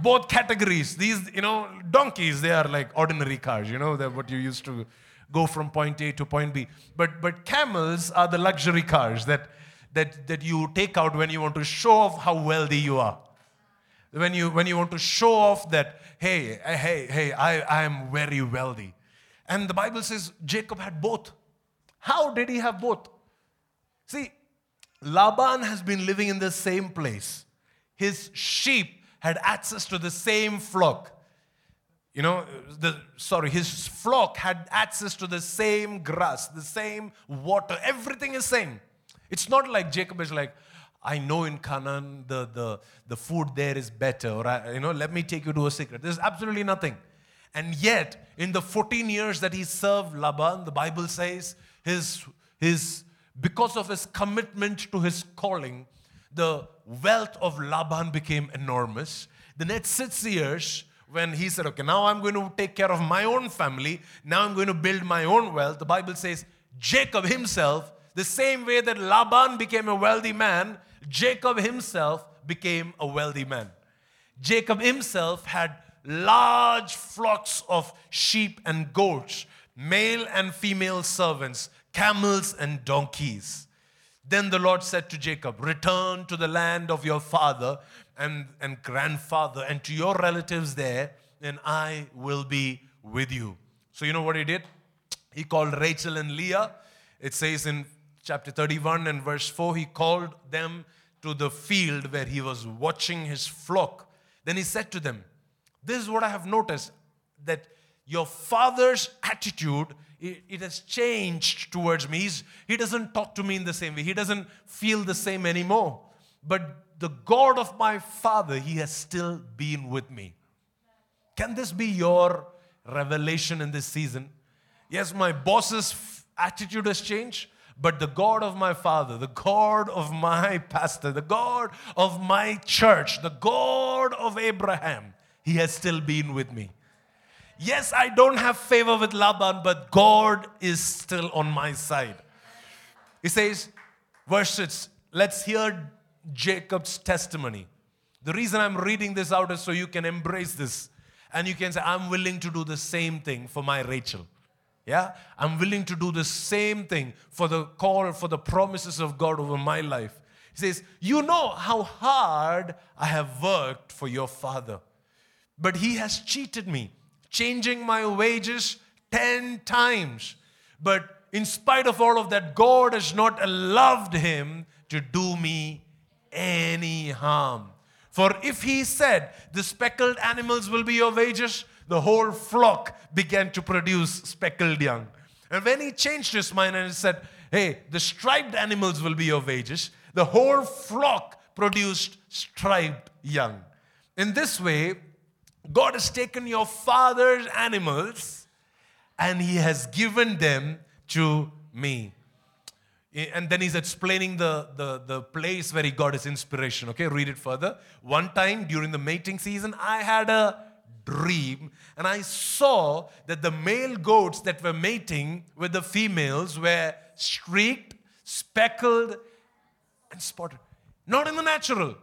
Both categories. These, you know, donkeys, they are like ordinary cars, you know, they're what you used to go from point A to point B. But, but camels are the luxury cars that, that, that you take out when you want to show off how wealthy you are. When you, when you want to show off that, hey, eh, hey, hey, I, I am very wealthy. And the Bible says Jacob had both. How did he have both? See, Laban has been living in the same place. His sheep had access to the same flock. You know, the, sorry, his flock had access to the same grass, the same water, everything is same. It's not like Jacob is like, I know in Canaan the, the, the food there is better, or you know, let me take you to a secret. There's absolutely nothing. And yet, in the 14 years that he served Laban, the Bible says his, his because of his commitment to his calling, the wealth of Laban became enormous. The next six years, when he said, Okay, now I'm going to take care of my own family, now I'm going to build my own wealth, the Bible says Jacob himself, the same way that Laban became a wealthy man, Jacob himself became a wealthy man. Jacob himself had large flocks of sheep and goats, male and female servants, camels and donkeys. Then the Lord said to Jacob, Return to the land of your father and, and grandfather and to your relatives there, and I will be with you. So, you know what he did? He called Rachel and Leah. It says in chapter 31 and verse 4, he called them to the field where he was watching his flock. Then he said to them, This is what I have noticed that your father's attitude it, has changed towards me He's, he doesn't talk to me in the same way he doesn't feel the same anymore but the God of my father, he has still been with me. Can this be your revelation in this season? Yes, my boss's attitude has changed, but the God of my father, the God of my pastor, the God of my church, the God of Abraham, he has still been with me. Yes, I don't have favor with Laban, but God is still on my side. He says, verse 6, let's hear Jacob's testimony. The reason I'm reading this out is so you can embrace this and you can say, I'm willing to do the same thing for my Rachel. Yeah? I'm willing to do the same thing for the call, for the promises of God over my life. He says, You know how hard I have worked for your father, but he has cheated me, changing my wages 10 times. But in spite of all of that, God has not allowed him to do me any harm. For if he said, The speckled animals will be your wages, the whole flock began to produce speckled young. And when he changed his mind and said, Hey, the striped animals will be your wages, the whole flock produced striped young. In this way, God has taken your father's animals and he has given them to me. And then he's explaining the, the, the place where he got his inspiration. Okay, read it further. One time during the mating season, I had a dream and I saw that the male goats that were mating with the females were streaked, speckled, and spotted. Not in the natural.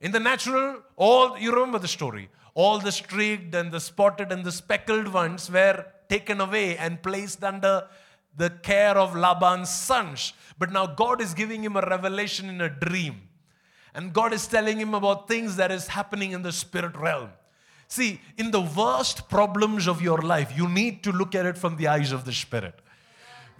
In the natural, all, you remember the story, all the streaked and the spotted and the speckled ones were taken away and placed under the care of Laban's sons. But now God is giving him a revelation in a dream. And God is telling him about things that is happening in the spirit realm. See, in the worst problems of your life, you need to look at it from the eyes of the spirit.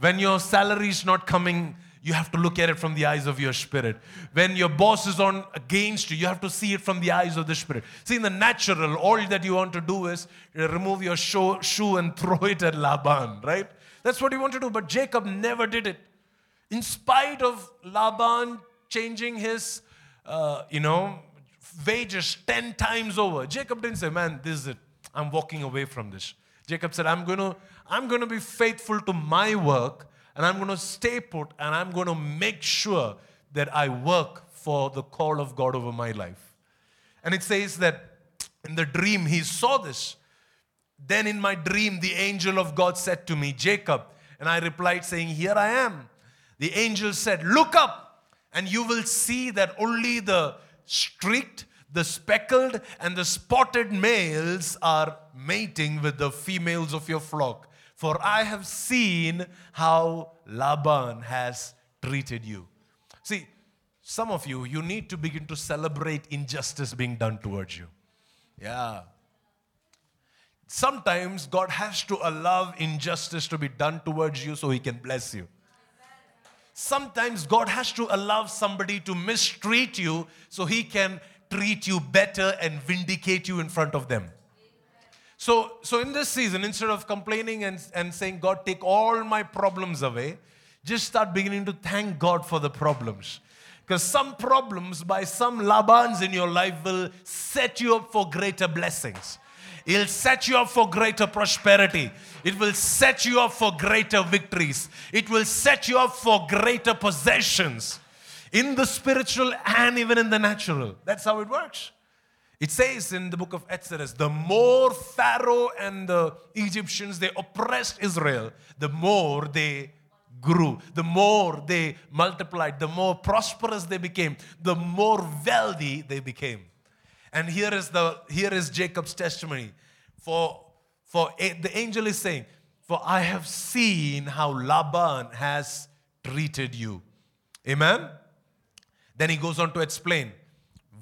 When your salary is not coming, you have to look at it from the eyes of your spirit. When your boss is on against you, you have to see it from the eyes of the spirit. See, in the natural, all that you want to do is remove your shoe, and throw it at Laban, right? That's what you want to do. But Jacob never did it. In spite of Laban changing his, uh, you know, wages 10 times over, Jacob didn't say, man, this is it. I'm walking away from this. Jacob said, I'm going to I'm going to be faithful to my work and I'm going to stay put and I'm going to make sure that I work for the call of God over my life. And it says that in the dream he saw this. Then in my dream, the angel of God said to me, Jacob. And I replied, saying, Here I am. The angel said, Look up, and you will see that only the streaked, the speckled, and the spotted males are mating with the females of your flock. For I have seen how Laban has treated you. See, some of you, you need to begin to celebrate injustice being done towards you. Yeah. Sometimes God has to allow injustice to be done towards you so He can bless you. Sometimes God has to allow somebody to mistreat you so He can treat you better and vindicate you in front of them. So, so in this season, instead of complaining and, and saying, God, take all my problems away, just start beginning to thank God for the problems. Because some problems by some Labans in your life will set you up for greater blessings. It'll set you up for greater prosperity. It will set you up for greater victories. It will set you up for greater possessions in the spiritual and even in the natural. That's how it works. It says in the book of Exodus, the more Pharaoh and the Egyptians they oppressed Israel, the more they grew, the more they multiplied, the more prosperous they became, the more wealthy they became. And here is the here is Jacob's testimony. For for the angel is saying, "For I have seen how Laban has treated you." Amen. Then he goes on to explain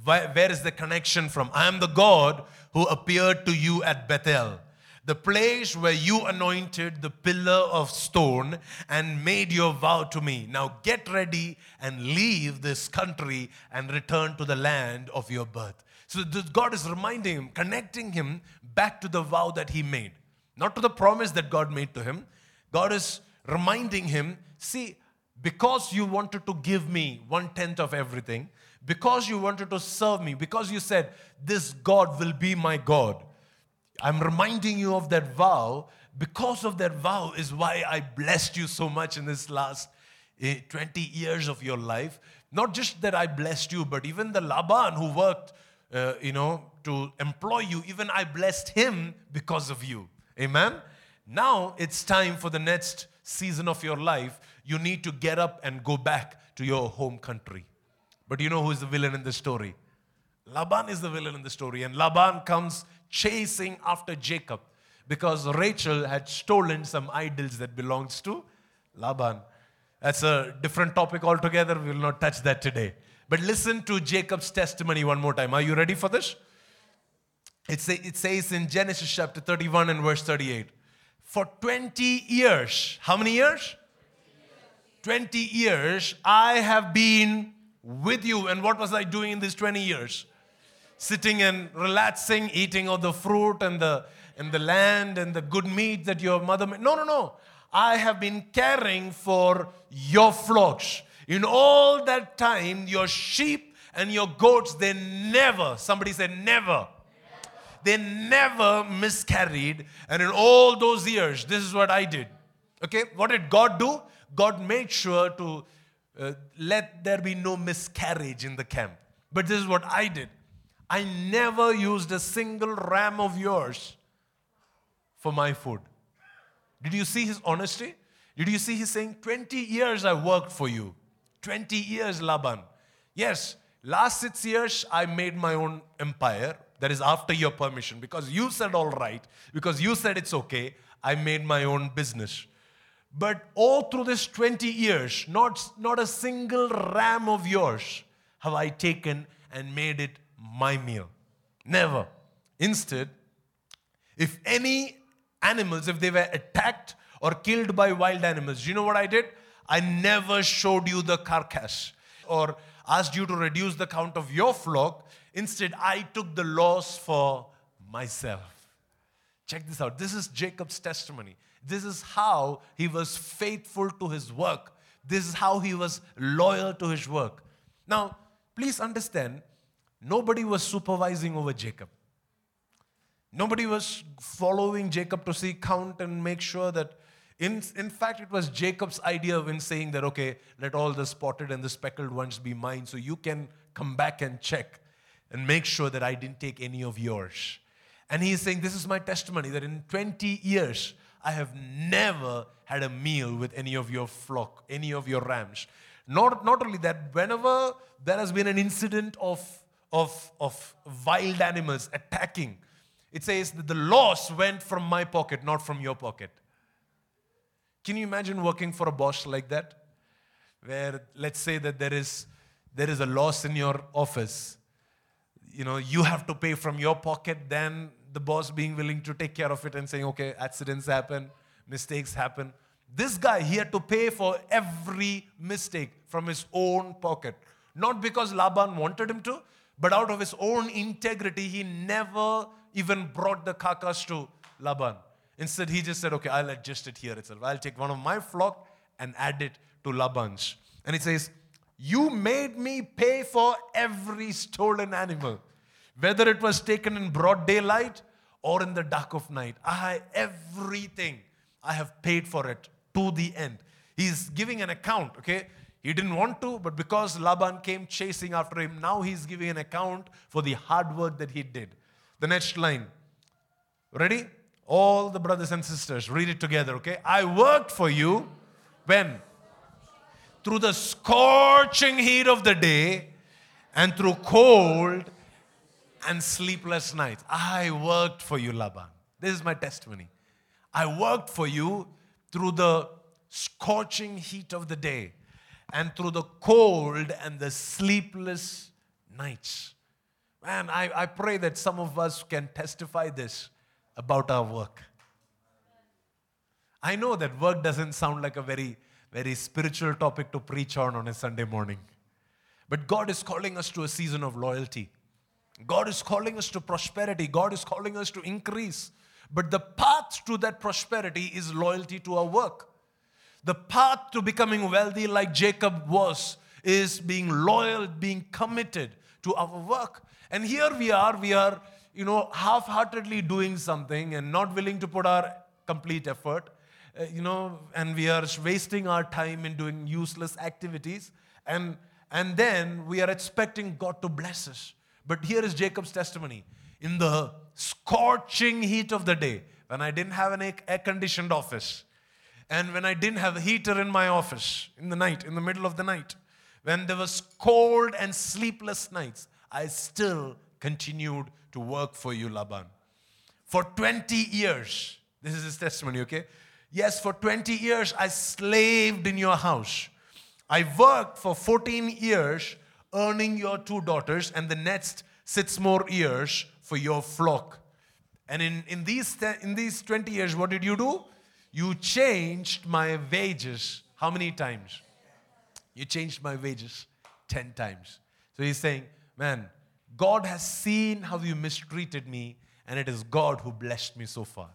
where is the connection from? I am the God who appeared to you at Bethel, the place where you anointed the pillar of stone and made your vow to me. Now get ready and leave this country and return to the land of your birth. So God is reminding him, connecting him back to the vow that he made, not to the promise that God made to him. God is reminding him, see, because you wanted to give me one tenth of everything, because you wanted to serve me, because you said, This God will be my God. I'm reminding you of that vow. Because of that vow is why I blessed you so much in this last eh, 20 years of your life. Not just that I blessed you, but even the Laban who worked, uh, you know, to employ you, even I blessed him because of you. Amen? Now it's time for the next season of your life. You need to get up and go back to your home country. But you know who is the villain in the story? Laban is the villain in the story. And Laban comes chasing after Jacob because Rachel had stolen some idols that belongs to Laban. That's a different topic altogether. We will not touch that today. But listen to Jacob's testimony one more time. Are you ready for this? It, say, it says in Genesis chapter 31 and verse 38 For 20 years, how many years? 20 years, I have been with you. And what was I doing in these 20 years? Sitting and relaxing, eating all the fruit and the, and the land and the good meat that your mother made. No, no, no. I have been caring for your flocks. In all that time, your sheep and your goats, they never, somebody said never, they never miscarried. And in all those years, this is what I did. Okay, what did God do? God made sure to uh, let there be no miscarriage in the camp. But this is what I did. I never used a single ram of yours for my food. Did you see his honesty? Did you see his saying, 20 years I worked for you? 20 years, Laban. Yes, last six years I made my own empire. That is after your permission. Because you said all right, because you said it's okay, I made my own business. But all through this 20 years, not, not a single ram of yours have I taken and made it my meal. Never. Instead, if any animals, if they were attacked or killed by wild animals, you know what I did? I never showed you the carcass or asked you to reduce the count of your flock. Instead, I took the loss for myself. Check this out. This is Jacob's testimony. This is how he was faithful to his work. This is how he was loyal to his work. Now, please understand, nobody was supervising over Jacob. Nobody was following Jacob to see, count, and make sure that. In, in fact, it was Jacob's idea when saying that, okay, let all the spotted and the speckled ones be mine, so you can come back and check and make sure that I didn't take any of yours. And he's saying, This is my testimony that in 20 years, I have never had a meal with any of your flock, any of your rams. Not, not only that, whenever there has been an incident of, of, of wild animals attacking, it says that the loss went from my pocket, not from your pocket. Can you imagine working for a boss like that? Where, let's say that there is, there is a loss in your office. You know, you have to pay from your pocket, then the boss being willing to take care of it and saying, okay, accidents happen, mistakes happen. This guy, he had to pay for every mistake from his own pocket. Not because Laban wanted him to, but out of his own integrity, he never even brought the carcass to Laban. Instead, he just said, okay, I'll adjust it here itself. I'll take one of my flock and add it to Laban's. And it says, You made me pay for every stolen animal whether it was taken in broad daylight or in the dark of night. I everything I have paid for it to the end. He's giving an account, okay? He didn't want to, but because Laban came chasing after him, now he's giving an account for the hard work that he did. The next line. Ready? All the brothers and sisters, read it together, okay? I worked for you when? Through the scorching heat of the day and through cold and sleepless nights. I worked for you, Laban. This is my testimony. I worked for you through the scorching heat of the day and through the cold and the sleepless nights. Man, I, I pray that some of us can testify this about our work. I know that work doesn't sound like a very, very spiritual topic to preach on on a Sunday morning. But God is calling us to a season of loyalty. God is calling us to prosperity. God is calling us to increase. But the path to that prosperity is loyalty to our work. The path to becoming wealthy, like Jacob was, is being loyal, being committed to our work. And here we are, we are, you know, half heartedly doing something and not willing to put our complete effort, uh, you know, and we are wasting our time in doing useless activities. And, and then we are expecting God to bless us. But here is Jacob's testimony. In the scorching heat of the day, when I didn't have an air conditioned office, and when I didn't have a heater in my office in the night, in the middle of the night, when there was cold and sleepless nights, I still continued to work for you, Laban. For 20 years, this is his testimony, okay? Yes, for 20 years I slaved in your house. I worked for 14 years earning your two daughters, and the next six more years for your flock. And in, in, these, in these 20 years, what did you do? You changed my wages. How many times? You changed my wages 10 times. So he's saying, Man, God has seen how you mistreated me, and it is God who blessed me so far.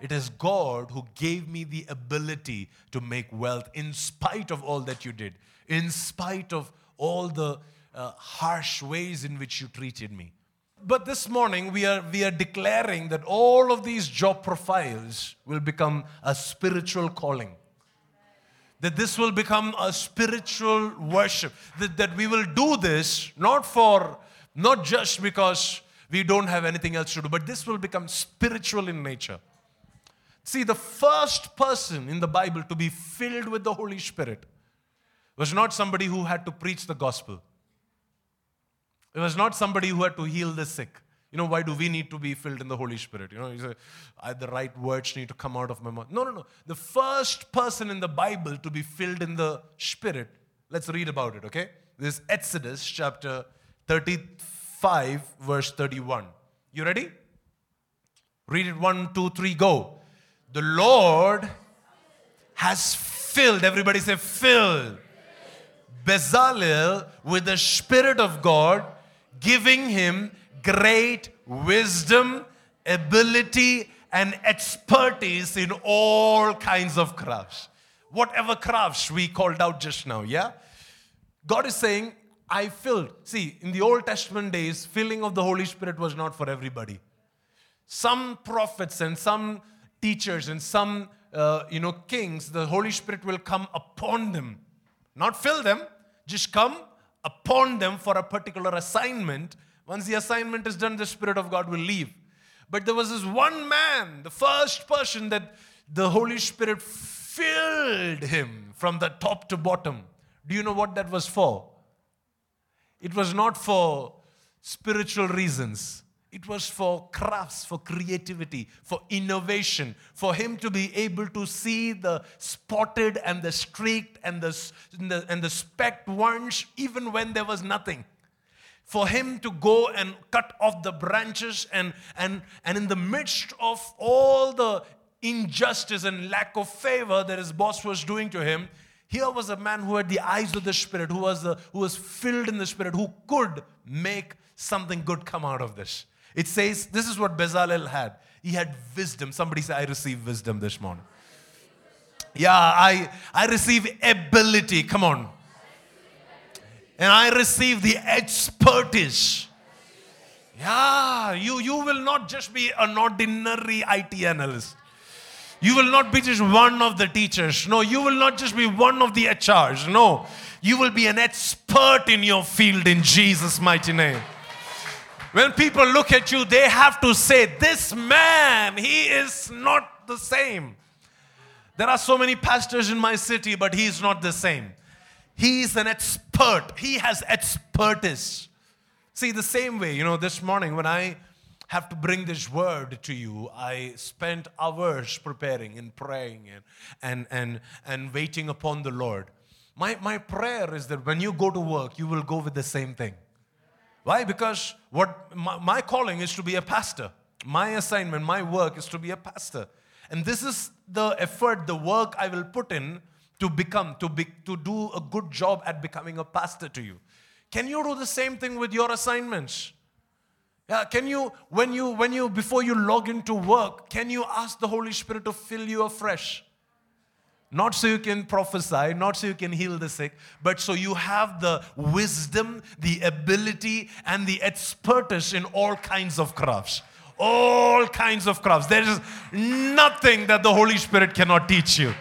It is God who gave me the ability to make wealth in spite of all that you did, in spite of all the uh, harsh ways in which you treated me. But this morning, we are, we are declaring that all of these job profiles will become a spiritual calling. That this will become a spiritual worship. That, that we will do this not for, not just because we don't have anything else to do, but this will become spiritual in nature. See, the first person in the Bible to be filled with the Holy Spirit was not somebody who had to preach the gospel. It was not somebody who had to heal the sick. You know, why do we need to be filled in the Holy Spirit? You know, you say, the right words need to come out of my mouth. No, no, no. The first person in the Bible to be filled in the Spirit, let's read about it, okay? This is Exodus chapter 35, verse 31. You ready? Read it one, two, three, go. The Lord has filled. Everybody say, filled. Bezalel with the Spirit of God, giving him great wisdom, ability, and expertise in all kinds of crafts. Whatever crafts we called out just now, yeah? God is saying, I filled. See, in the Old Testament days, filling of the Holy Spirit was not for everybody. Some prophets and some teachers and some, uh, you know, kings, the Holy Spirit will come upon them. Not fill them, just come upon them for a particular assignment. Once the assignment is done, the Spirit of God will leave. But there was this one man, the first person that the Holy Spirit filled him from the top to bottom. Do you know what that was for? It was not for spiritual reasons. It was for crafts, for creativity, for innovation, for him to be able to see the spotted and the streaked and the, and the, and the specked ones even when there was nothing. For him to go and cut off the branches and, and, and in the midst of all the injustice and lack of favor that his boss was doing to him, here was a man who had the eyes of the Spirit, who was, the, who was filled in the Spirit, who could make something good come out of this. It says, this is what Bezalel had. He had wisdom. Somebody say, I receive wisdom this morning. Yeah, I, I receive ability. Come on. And I receive the expertise. Yeah, you, you will not just be an ordinary IT analyst. You will not be just one of the teachers. No, you will not just be one of the HRs. No, you will be an expert in your field in Jesus' mighty name. When people look at you, they have to say, This man, he is not the same. There are so many pastors in my city, but he is not the same. He is an expert, he has expertise. See, the same way, you know, this morning when I have to bring this word to you, I spent hours preparing and praying and, and, and, and waiting upon the Lord. My, my prayer is that when you go to work, you will go with the same thing. Why? Because what my, my calling is to be a pastor. My assignment, my work is to be a pastor. And this is the effort, the work I will put in to become, to, be, to do a good job at becoming a pastor to you. Can you do the same thing with your assignments? Yeah, can you, when you, when you, before you log into work, can you ask the Holy Spirit to fill you afresh? Not so you can prophesy, not so you can heal the sick, but so you have the wisdom, the ability, and the expertise in all kinds of crafts. All kinds of crafts. There is nothing that the Holy Spirit cannot teach you.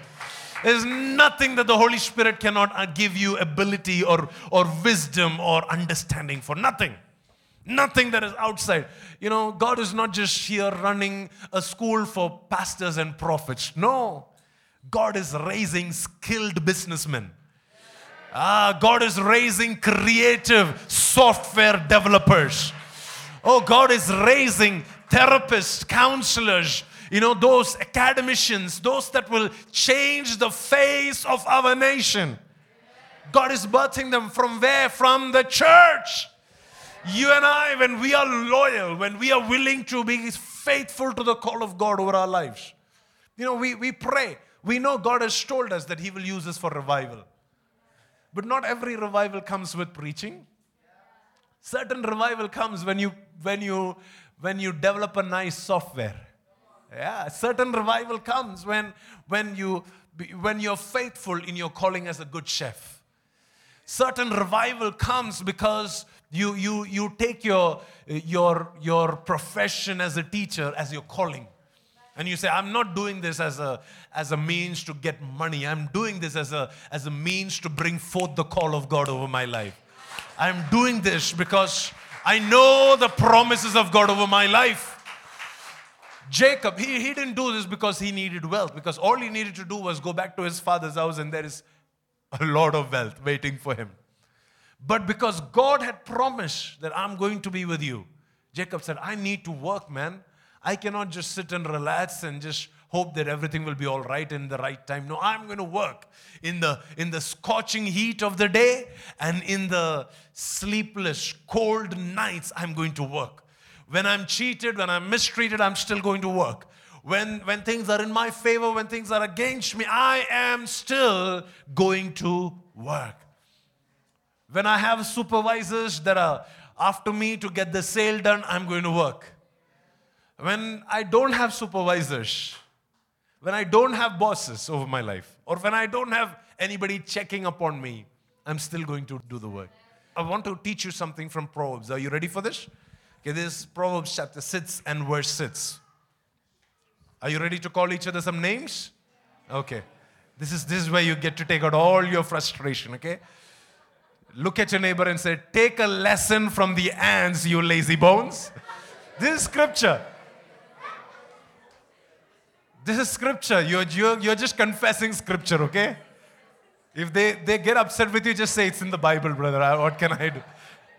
There's nothing that the Holy Spirit cannot uh, give you ability or, or wisdom or understanding for. Nothing. Nothing that is outside. You know, God is not just here running a school for pastors and prophets. No. God is raising skilled businessmen. Ah, God is raising creative software developers. Oh, God is raising therapists, counselors, you know, those academicians, those that will change the face of our nation. God is birthing them from where? From the church. You and I, when we are loyal, when we are willing to be faithful to the call of God over our lives, you know, we, we pray. We know God has told us that He will use us for revival. But not every revival comes with preaching. Certain revival comes when you when you when you develop a nice software. Yeah, certain revival comes when when you when you're faithful in your calling as a good chef. Certain revival comes because you you you take your your your profession as a teacher as your calling. And you say i'm not doing this as a as a means to get money. I'm doing this as a as a means to bring forth the call of god over my life. I'm doing this because i know the promises of god over my life. Jacob he, he didn't do this because he needed wealth because all he needed to do was go back to his father's house and there is a lot of wealth waiting for him but because god had promised that i'm going to be with you jacob said i need to work man I cannot just sit and relax and just hope that everything will be all right in the right time. No, I'm going to work in the in the scorching heat of the day and in the sleepless cold nights I'm going to work. When I'm cheated, when I'm mistreated, I'm still going to work. when, when things are in my favor, when things are against me, I am still going to work. When I have supervisors that are after me to get the sale done, I'm going to work. When I don't have supervisors, when I don't have bosses over my life, or when I don't have anybody checking upon me, I'm still going to do the work. I want to teach you something from Proverbs. Are you ready for this? Okay, this is Proverbs chapter 6 and verse 6. Are you ready to call each other some names? Okay. This is, this is where you get to take out all your frustration, okay? Look at your neighbor and say, Take a lesson from the ants, you lazy bones. This is scripture. This is scripture. You're, you're, you're just confessing scripture, okay? If they, they get upset with you, just say it's in the Bible, brother. What can I do?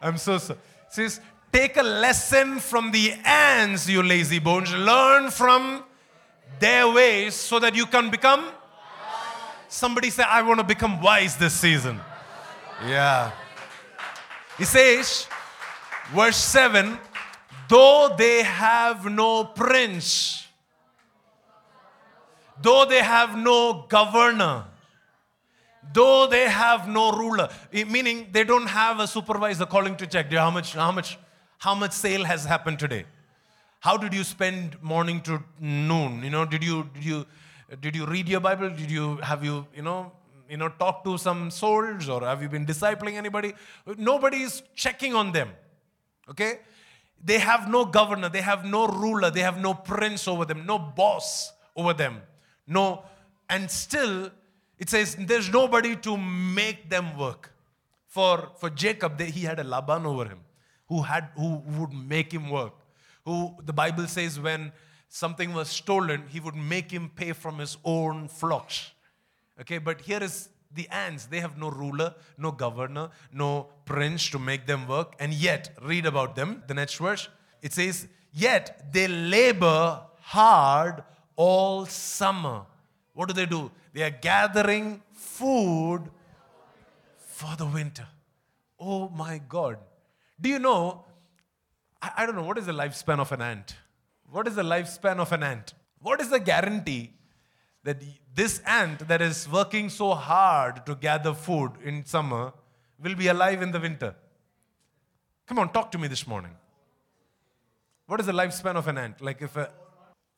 I'm so sorry. Says, take a lesson from the ants, you lazy bones. Learn from their ways so that you can become. Somebody say, I want to become wise this season. Yeah. He says, verse 7 though they have no prince, though they have no governor, though they have no ruler, meaning they don't have a supervisor calling to check how much, how much, how much sale has happened today. How did you spend morning to noon? You know, did you did you did you read your Bible? Did you have you you know you know, talk to some souls or have you been discipling anybody? Nobody is checking on them. Okay? They have no governor, they have no ruler, they have no prince over them, no boss over them. No, and still it says there's nobody to make them work. For, for Jacob, they, he had a Laban over him who, had, who would make him work. Who the Bible says when something was stolen, he would make him pay from his own flocks. Okay, but here is the ants. They have no ruler, no governor, no prince to make them work. And yet, read about them. The next verse it says, Yet they labor hard all summer. What do they do? They are gathering food for the winter. Oh my God. Do you know? I, I don't know. What is the lifespan of an ant? What is the lifespan of an ant? What is the guarantee that this ant that is working so hard to gather food in summer will be alive in the winter. Come on, talk to me this morning. What is the lifespan of an ant? Like if a,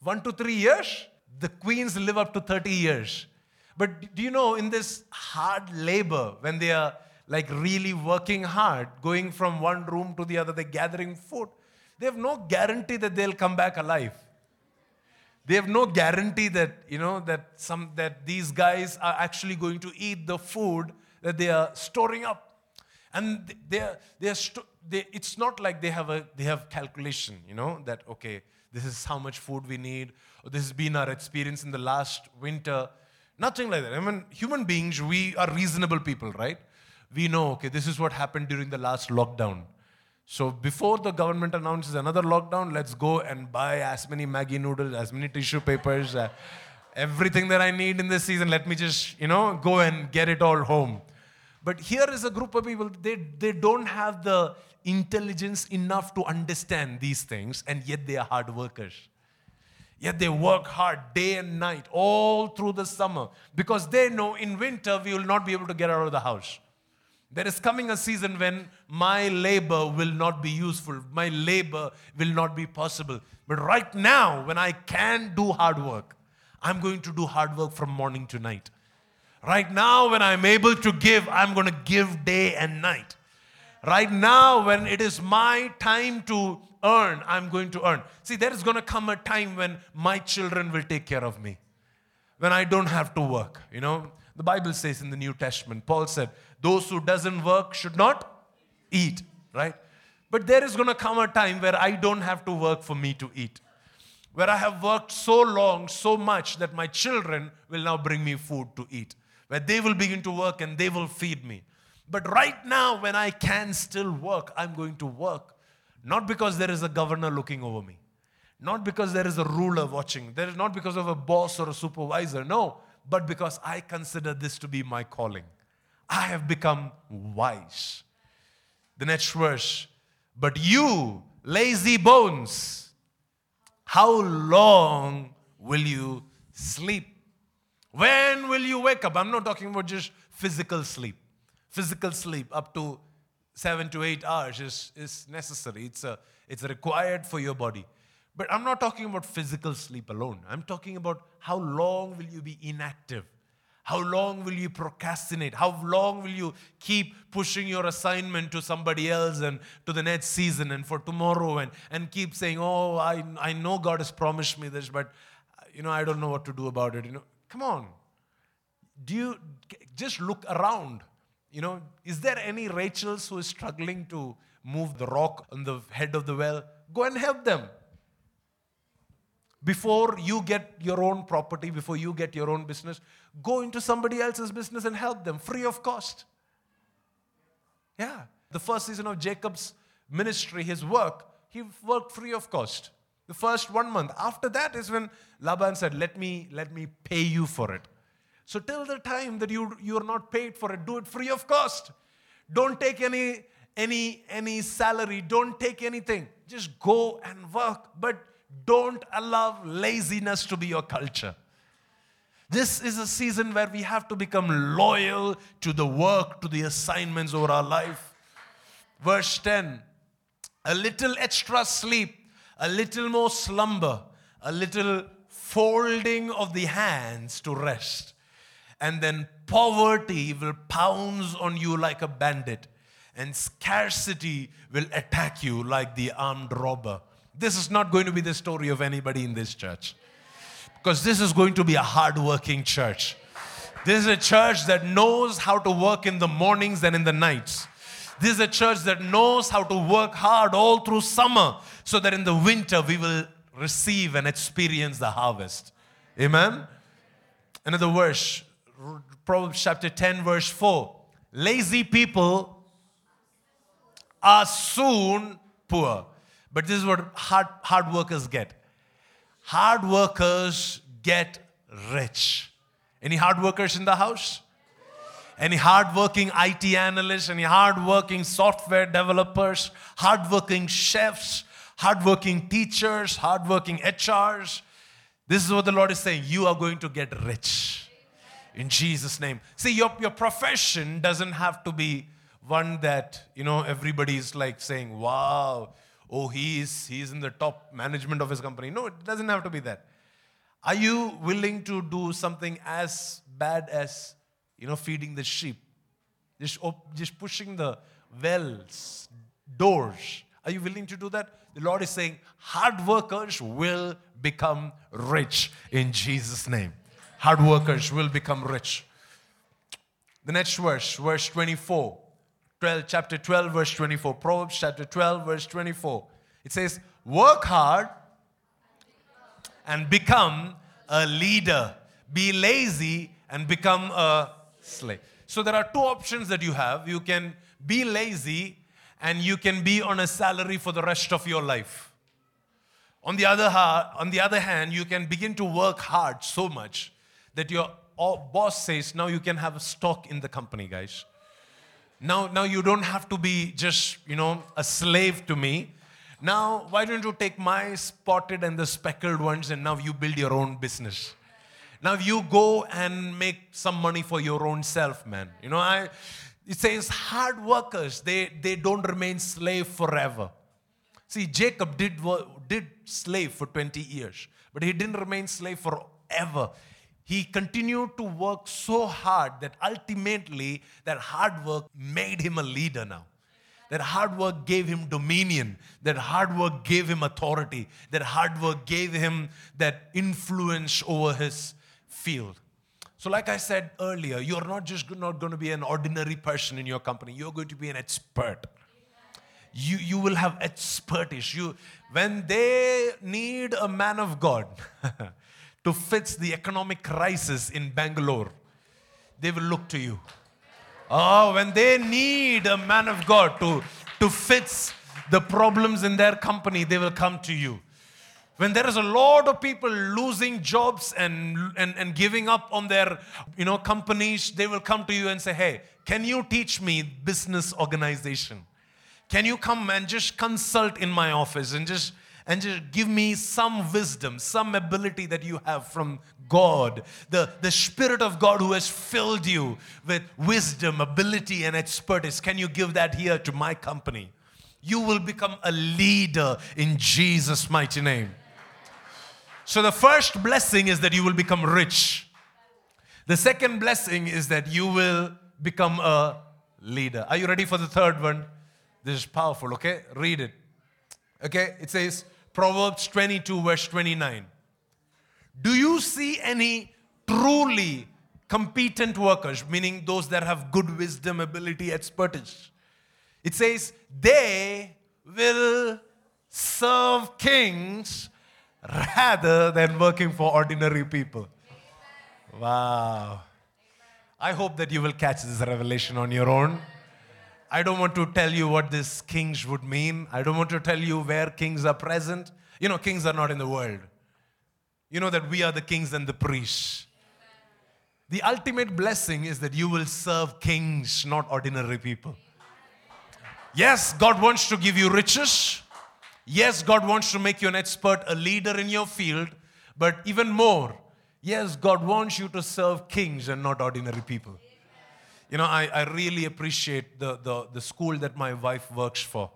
one to three years, the queens live up to 30 years. But do you know in this hard labor, when they are like really working hard, going from one room to the other, they're gathering food, they have no guarantee that they'll come back alive. They have no guarantee that, you know, that, some, that these guys are actually going to eat the food that they are storing up. And they are, they are sto- they, it's not like they have, a, they have calculation, you know, that, okay, this is how much food we need, or this has been our experience in the last winter. Nothing like that. I mean, human beings, we are reasonable people, right? We know, okay, this is what happened during the last lockdown. So before the government announces another lockdown, let's go and buy as many Maggi noodles, as many tissue papers, uh, everything that I need in this season. Let me just, you know, go and get it all home. But here is a group of people, they, they don't have the intelligence enough to understand these things, and yet they are hard workers. Yet they work hard day and night, all through the summer, because they know in winter we will not be able to get out of the house. There is coming a season when my labor will not be useful, my labor will not be possible. But right now, when I can do hard work, I'm going to do hard work from morning to night. Right now, when I'm able to give, I'm going to give day and night. Right now, when it is my time to earn, I'm going to earn. See, there is going to come a time when my children will take care of me, when I don't have to work. You know, the Bible says in the New Testament, Paul said, those who doesn't work should not eat, right? But there is going to come a time where I don't have to work for me to eat. Where I have worked so long, so much that my children will now bring me food to eat. Where they will begin to work and they will feed me. But right now, when I can still work, I'm going to work. Not because there is a governor looking over me. Not because there is a ruler watching. There is not because of a boss or a supervisor. No. But because I consider this to be my calling. I have become wise. The next verse, but you, lazy bones, how long will you sleep? When will you wake up? I'm not talking about just physical sleep. Physical sleep up to seven to eight hours is, is necessary. It's, a, it's required for your body. But I'm not talking about physical sleep alone. I'm talking about how long will you be inactive? How long will you procrastinate? How long will you keep pushing your assignment to somebody else and to the next season and for tomorrow and, and keep saying, Oh, I, I know God has promised me this, but you know, I don't know what to do about it. You know, come on. Do you just look around? You know, is there any Rachels who is struggling to move the rock on the head of the well? Go and help them. Before you get your own property, before you get your own business, go into somebody else's business and help them free of cost. Yeah. The first season of Jacob's ministry, his work, he worked free of cost. The first one month. After that is when Laban said, Let me, let me pay you for it. So till the time that you, you are not paid for it, do it free of cost. Don't take any, any, any salary. Don't take anything. Just go and work. But don't allow laziness to be your culture. This is a season where we have to become loyal to the work, to the assignments over our life. Verse 10 A little extra sleep, a little more slumber, a little folding of the hands to rest and then poverty will pounce on you like a bandit, and scarcity will attack you like the armed robber. This is not going to be the story of anybody in this church because this is going to be a hard-working church. This is a church that knows how to work in the mornings and in the nights. This is a church that knows how to work hard all through summer so that in the winter we will receive and experience the harvest. Amen? Another verse, Proverbs chapter 10, verse 4. Lazy people are soon poor. But this is what hard, hard workers get. Hard workers get rich. Any hard workers in the house? Any hardworking IT analysts, any hardworking software developers, hardworking chefs, hardworking teachers, hardworking HRs. This is what the Lord is saying. You are going to get rich in Jesus' name. See, your, your profession doesn't have to be one that, you know, everybody is like saying, wow, oh, he's, he's in the top management of his company. No, it doesn't have to be that. Are you willing to do something as bad as, you know, feeding the sheep? Just, op- just pushing the wells, doors. Are you willing to do that? The Lord is saying, hard workers will become rich in Jesus' name hard workers will become rich. The next verse, verse 24. 12, chapter 12, verse 24. Proverbs chapter 12, verse 24. It says, Work hard and become a leader. Be lazy and become a slave. So there are two options that you have. You can be lazy and you can be on a salary for the rest of your life. On the other, ha- on the other hand, you can begin to work hard so much that your boss says, now you can have a stock in the company, guys. Now, now you don't have to be just, you know, a slave to me. Now, why don't you take my spotted and the speckled ones and now you build your own business? Now you go and make some money for your own self, man. You know, I it says hard workers, they, they don't remain slave forever. See, Jacob did, did slave for 20 years, but he didn't remain slave forever he continued to work so hard that ultimately that hard work made him a leader now. That hard work gave him dominion. That hard work gave him authority. That hard work gave him that influence over his field. So, like I said earlier, you're not just not going to be an ordinary person in your company. You're going to be an expert. You, you will have expertise. You, when they need a man of God, to fix the economic crisis in Bangalore, they will look to you. Oh, when they need a man of God to, to fix the problems in their company, they will come to you. When there is a lot of people losing jobs and, and, and giving up on their you know, companies, they will come to you and say, Hey, can you teach me business organization? Can you come and just consult in my office and just and just give me some wisdom, some ability that you have from God. The, the Spirit of God who has filled you with wisdom, ability, and expertise. Can you give that here to my company? You will become a leader in Jesus' mighty name. So, the first blessing is that you will become rich. The second blessing is that you will become a leader. Are you ready for the third one? This is powerful, okay? Read it. Okay, it says Proverbs 22, verse 29. Do you see any truly competent workers, meaning those that have good wisdom, ability, expertise? It says, they will serve kings rather than working for ordinary people. Wow. I hope that you will catch this revelation on your own. I don't want to tell you what this kings would mean. I don't want to tell you where kings are present. You know, kings are not in the world. You know that we are the kings and the priests. The ultimate blessing is that you will serve kings, not ordinary people. Yes, God wants to give you riches. Yes, God wants to make you an expert, a leader in your field. But even more, yes, God wants you to serve kings and not ordinary people. You know, I, I really appreciate the, the, the school that my wife works for.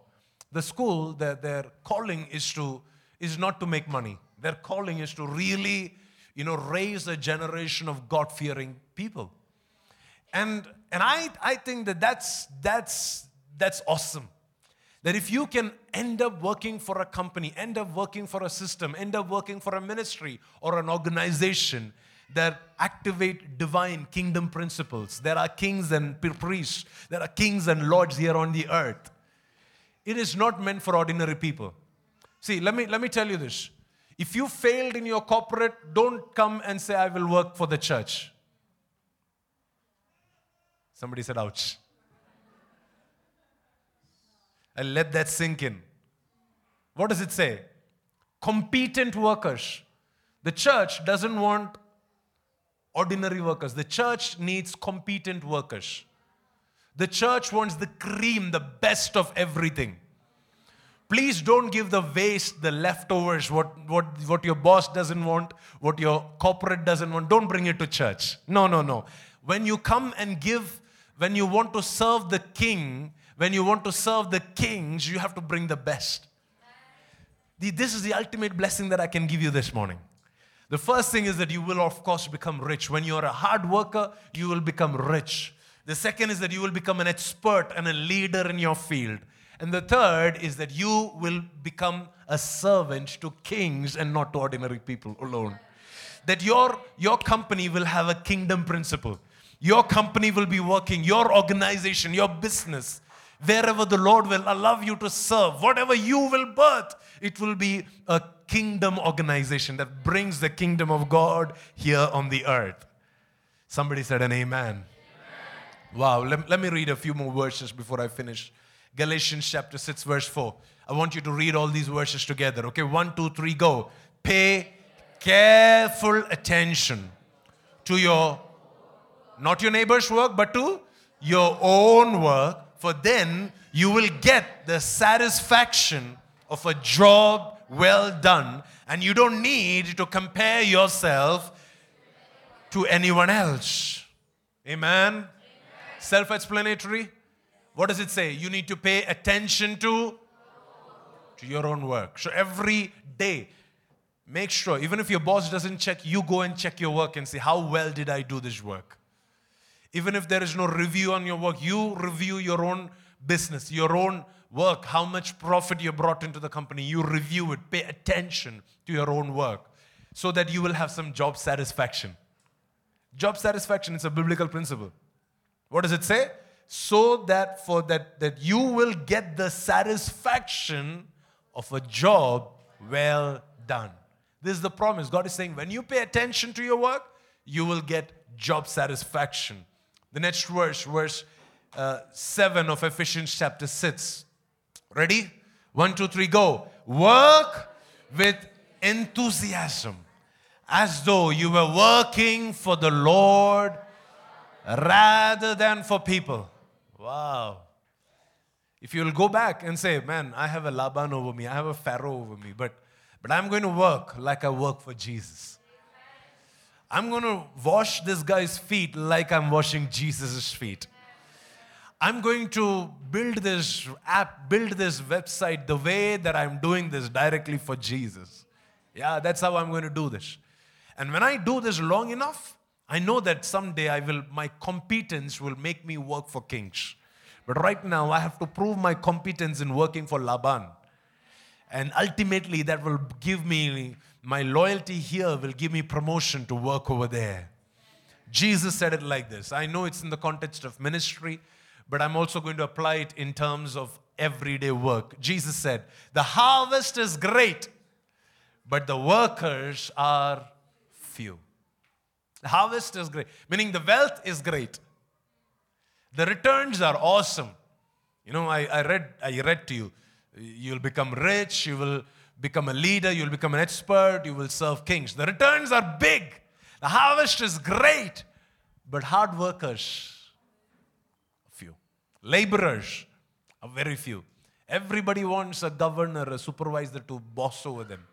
The school, their, their calling is, to, is not to make money. Their calling is to really, you know, raise a generation of God-fearing people. And, and I, I think that that's, that's, that's awesome. That if you can end up working for a company, end up working for a system, end up working for a ministry or an organization that activate divine kingdom principles. There are kings and priests, there are kings and lords here on the earth. It is not meant for ordinary people. See, let me, let me tell you this. If you failed in your corporate, don't come and say, I will work for the church. Somebody said, ouch. And let that sink in. What does it say? Competent workers. The church doesn't want ordinary workers. The church needs competent workers. The church wants the cream, the best of everything. Please don't give the waste, the leftovers, what, what, what your boss doesn't want, what your corporate doesn't want. Don't bring it to church. No, no, no. When you come and give, when you want to serve the king, when you want to serve the kings, you have to bring the best. This is the ultimate blessing that I can give you this morning. The first thing is that you will, of course, become rich. When you're a hard worker, you will become rich. The second is that you will become an expert and a leader in your field. And the third is that you will become a servant to kings and not to ordinary people alone. That your, your company will have a kingdom principle. Your company will be working, your organization, your business, wherever the Lord will allow you to serve, whatever you will birth, it will be a kingdom organization that brings the kingdom of God here on the earth. Somebody said an amen. amen. Wow, let, let me read a few more verses before I finish. Galatians chapter 6, verse 4. I want you to read all these verses together. Okay, one, two, three, go. Pay careful attention to your, not your neighbor's work, but to your own work, for then you will get the satisfaction of a job well done, and you don't need to compare yourself to anyone else. Amen? Amen. Self explanatory. What does it say? You need to pay attention to to your own work. So every day, make sure, even if your boss doesn't check, you go and check your work and say, How well did I do this work? Even if there is no review on your work, you review your own business, your own work, how much profit you brought into the company. You review it, pay attention to your own work so that you will have some job satisfaction. Job satisfaction is a biblical principle. What does it say? So that for that, that you will get the satisfaction of a job well done. This is the promise. God is saying when you pay attention to your work, you will get job satisfaction. The next verse, verse uh, 7 of Ephesians chapter 6. Ready? One, two, three, go. Work with enthusiasm as though you were working for the Lord rather than for people. Wow. If you'll go back and say, Man, I have a Laban over me, I have a Pharaoh over me, but, but I'm going to work like I work for Jesus. I'm going to wash this guy's feet like I'm washing Jesus' feet. I'm going to build this app, build this website the way that I'm doing this directly for Jesus. Yeah, that's how I'm going to do this. And when I do this long enough, I know that someday I will my competence will make me work for kings. But right now I have to prove my competence in working for Laban. And ultimately that will give me my loyalty here will give me promotion to work over there. Jesus said it like this. I know it's in the context of ministry, but I'm also going to apply it in terms of everyday work. Jesus said, The harvest is great, but the workers are few. The harvest is great, meaning the wealth is great. The returns are awesome. You know, I, I, read, I read to you, you'll become rich, you will become a leader, you'll become an expert, you will serve kings. The returns are big, the harvest is great, but hard workers, few. Laborers are very few. Everybody wants a governor, a supervisor to boss over them.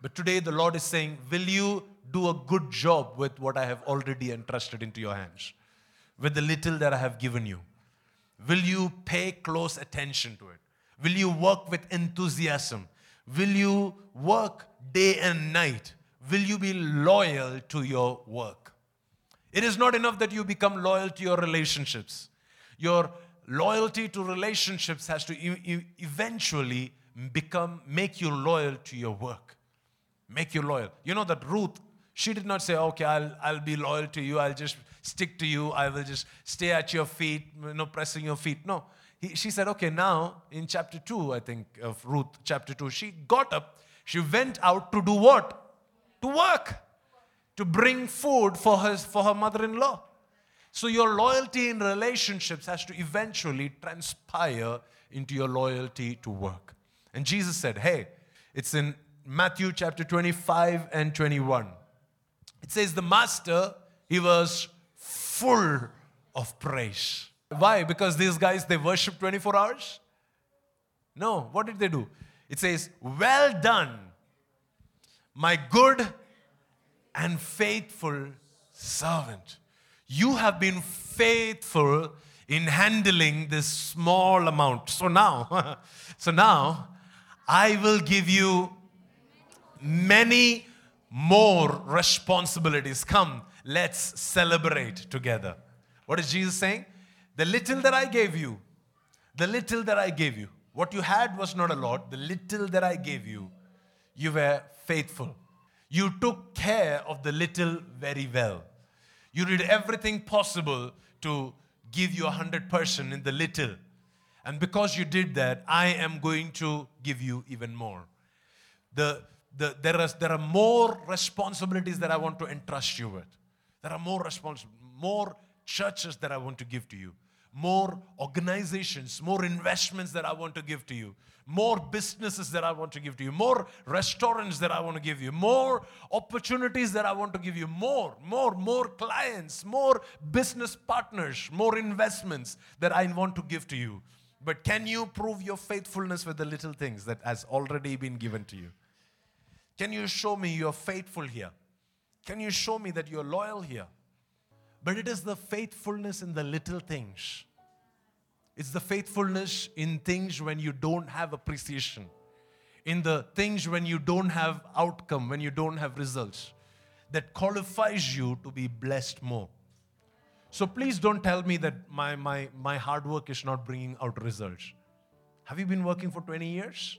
But today the Lord is saying, Will you do a good job with what I have already entrusted into your hands? With the little that I have given you? Will you pay close attention to it? Will you work with enthusiasm? Will you work day and night? Will you be loyal to your work? It is not enough that you become loyal to your relationships. Your loyalty to relationships has to eventually become make you loyal to your work make you loyal. You know that Ruth, she did not say, okay, I'll, I'll be loyal to you, I'll just stick to you, I will just stay at your feet, you know, pressing your feet. No. He, she said, okay, now in chapter 2, I think, of Ruth, chapter 2, she got up, she went out to do what? To work, to bring food for her, for her mother in law. So your loyalty in relationships has to eventually transpire into your loyalty to work. And Jesus said, hey, it's in Matthew chapter 25 and 21. It says, The master, he was full of praise. Why? Because these guys, they worship 24 hours? No. What did they do? It says, Well done, my good and faithful servant. You have been faithful in handling this small amount. So now, so now, I will give you many more responsibilities. Come, let's celebrate together. What is Jesus saying? The little that I gave you, the little that I gave you, what you had was not a lot. The little that I gave you, you were faithful. You took care of the little very well. You did everything possible to give you a hundred percent in the little. And because you did that, I am going to give you even more. The the, there, is, there are more responsibilities that I want to entrust you with. There are more responsibilities, more churches that I want to give to you, more organizations, more investments that I want to give to you, more businesses that I want to give to you, more restaurants that I want to give you, more opportunities that I want to give you, more, more, more clients, more business partners, more investments that I want to give to you. But can you prove your faithfulness with the little things that has already been given to you? Can you show me you're faithful here? Can you show me that you're loyal here? But it is the faithfulness in the little things. It's the faithfulness in things when you don't have appreciation, in the things when you don't have outcome, when you don't have results, that qualifies you to be blessed more. So please don't tell me that my, my, my hard work is not bringing out results. Have you been working for 20 years?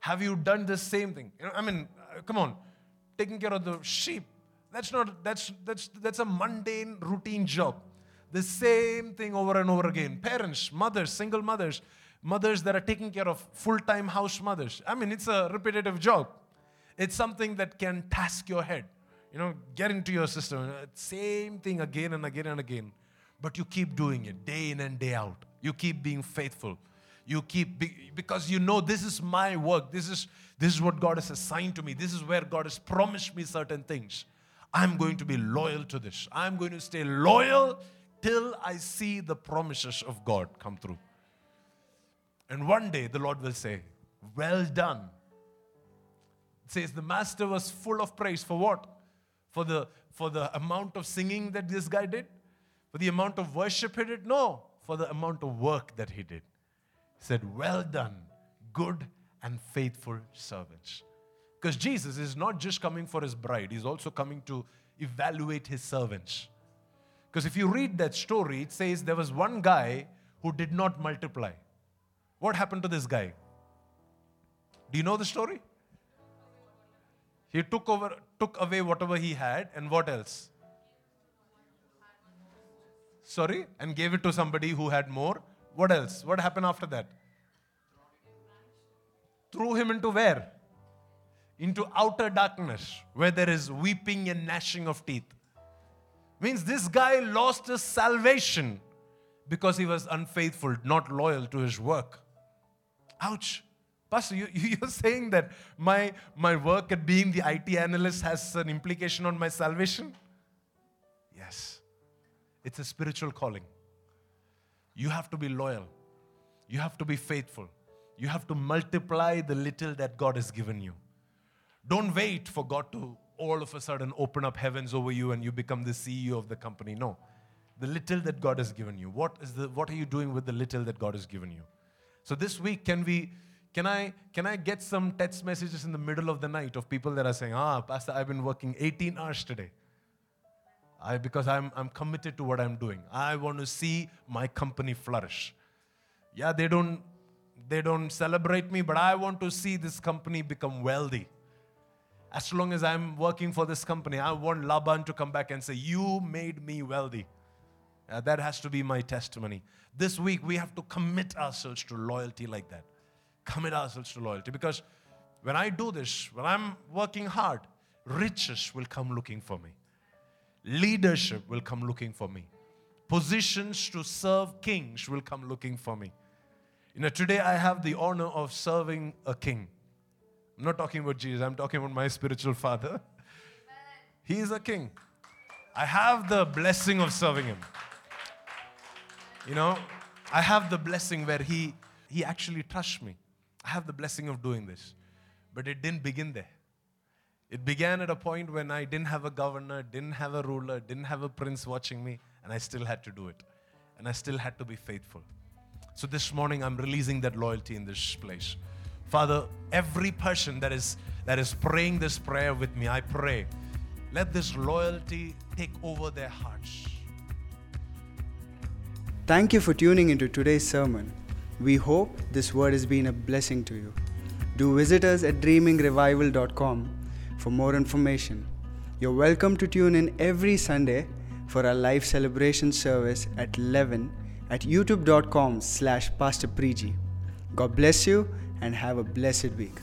Have you done the same thing? You know, I mean, uh, come on, taking care of the sheep. That's not, that's, that's, that's a mundane, routine job. The same thing over and over again. Parents, mothers, single mothers, mothers that are taking care of full time house mothers. I mean, it's a repetitive job. It's something that can task your head. You know, get into your system. Uh, same thing again and again and again. But you keep doing it day in and day out. You keep being faithful you keep because you know this is my work this is this is what god has assigned to me this is where god has promised me certain things i'm going to be loyal to this i'm going to stay loyal till i see the promises of god come through And one day the Lord will say, Well done. It says the master was full of praise for what? For the for the amount of singing that this guy did? For the amount of worship he did? No, for the amount of work that he did. He said, Well done, good and faithful servants. Because Jesus is not just coming for his bride, he's also coming to evaluate his servants. Because if you read that story, it says there was one guy who did not multiply. What happened to this guy? Do you know the story? He took over, took away whatever he had, and what else? Sorry, and gave it to somebody who had more. What else? What happened after that? Threw him into where? Into outer darkness, where there is weeping and gnashing of teeth. Means this guy lost his salvation because he was unfaithful, not loyal to his work. Ouch. Pastor, you, you're saying that my, my work at being the IT analyst has an implication on my salvation? Yes. It's a spiritual calling. You have to be loyal. You have to be faithful. You have to multiply the little that God has given you. Don't wait for God to all of a sudden open up heavens over you and you become the CEO of the company. No. The little that God has given you. What is the what are you doing with the little that God has given you? So this week can we can I can I get some text messages in the middle of the night of people that are saying, "Ah, pastor, I've been working 18 hours today." I, because I'm, I'm committed to what I'm doing. I want to see my company flourish. Yeah, they don't, they don't celebrate me, but I want to see this company become wealthy. As long as I'm working for this company, I want Laban to come back and say, You made me wealthy. Uh, that has to be my testimony. This week, we have to commit ourselves to loyalty like that. Commit ourselves to loyalty. Because when I do this, when I'm working hard, riches will come looking for me. Leadership will come looking for me. Positions to serve kings will come looking for me. You know, today I have the honor of serving a king. I'm not talking about Jesus, I'm talking about my spiritual father. He is a king. I have the blessing of serving him. You know, I have the blessing where he, he actually trusts me. I have the blessing of doing this. But it didn't begin there. It began at a point when I didn't have a governor, didn't have a ruler, didn't have a prince watching me, and I still had to do it. And I still had to be faithful. So this morning, I'm releasing that loyalty in this place. Father, every person that is, that is praying this prayer with me, I pray, let this loyalty take over their hearts. Thank you for tuning into today's sermon. We hope this word has been a blessing to you. Do visit us at dreamingrevival.com for more information. You're welcome to tune in every Sunday for our live celebration service at 11 at youtube.com slash pastor God bless you and have a blessed week.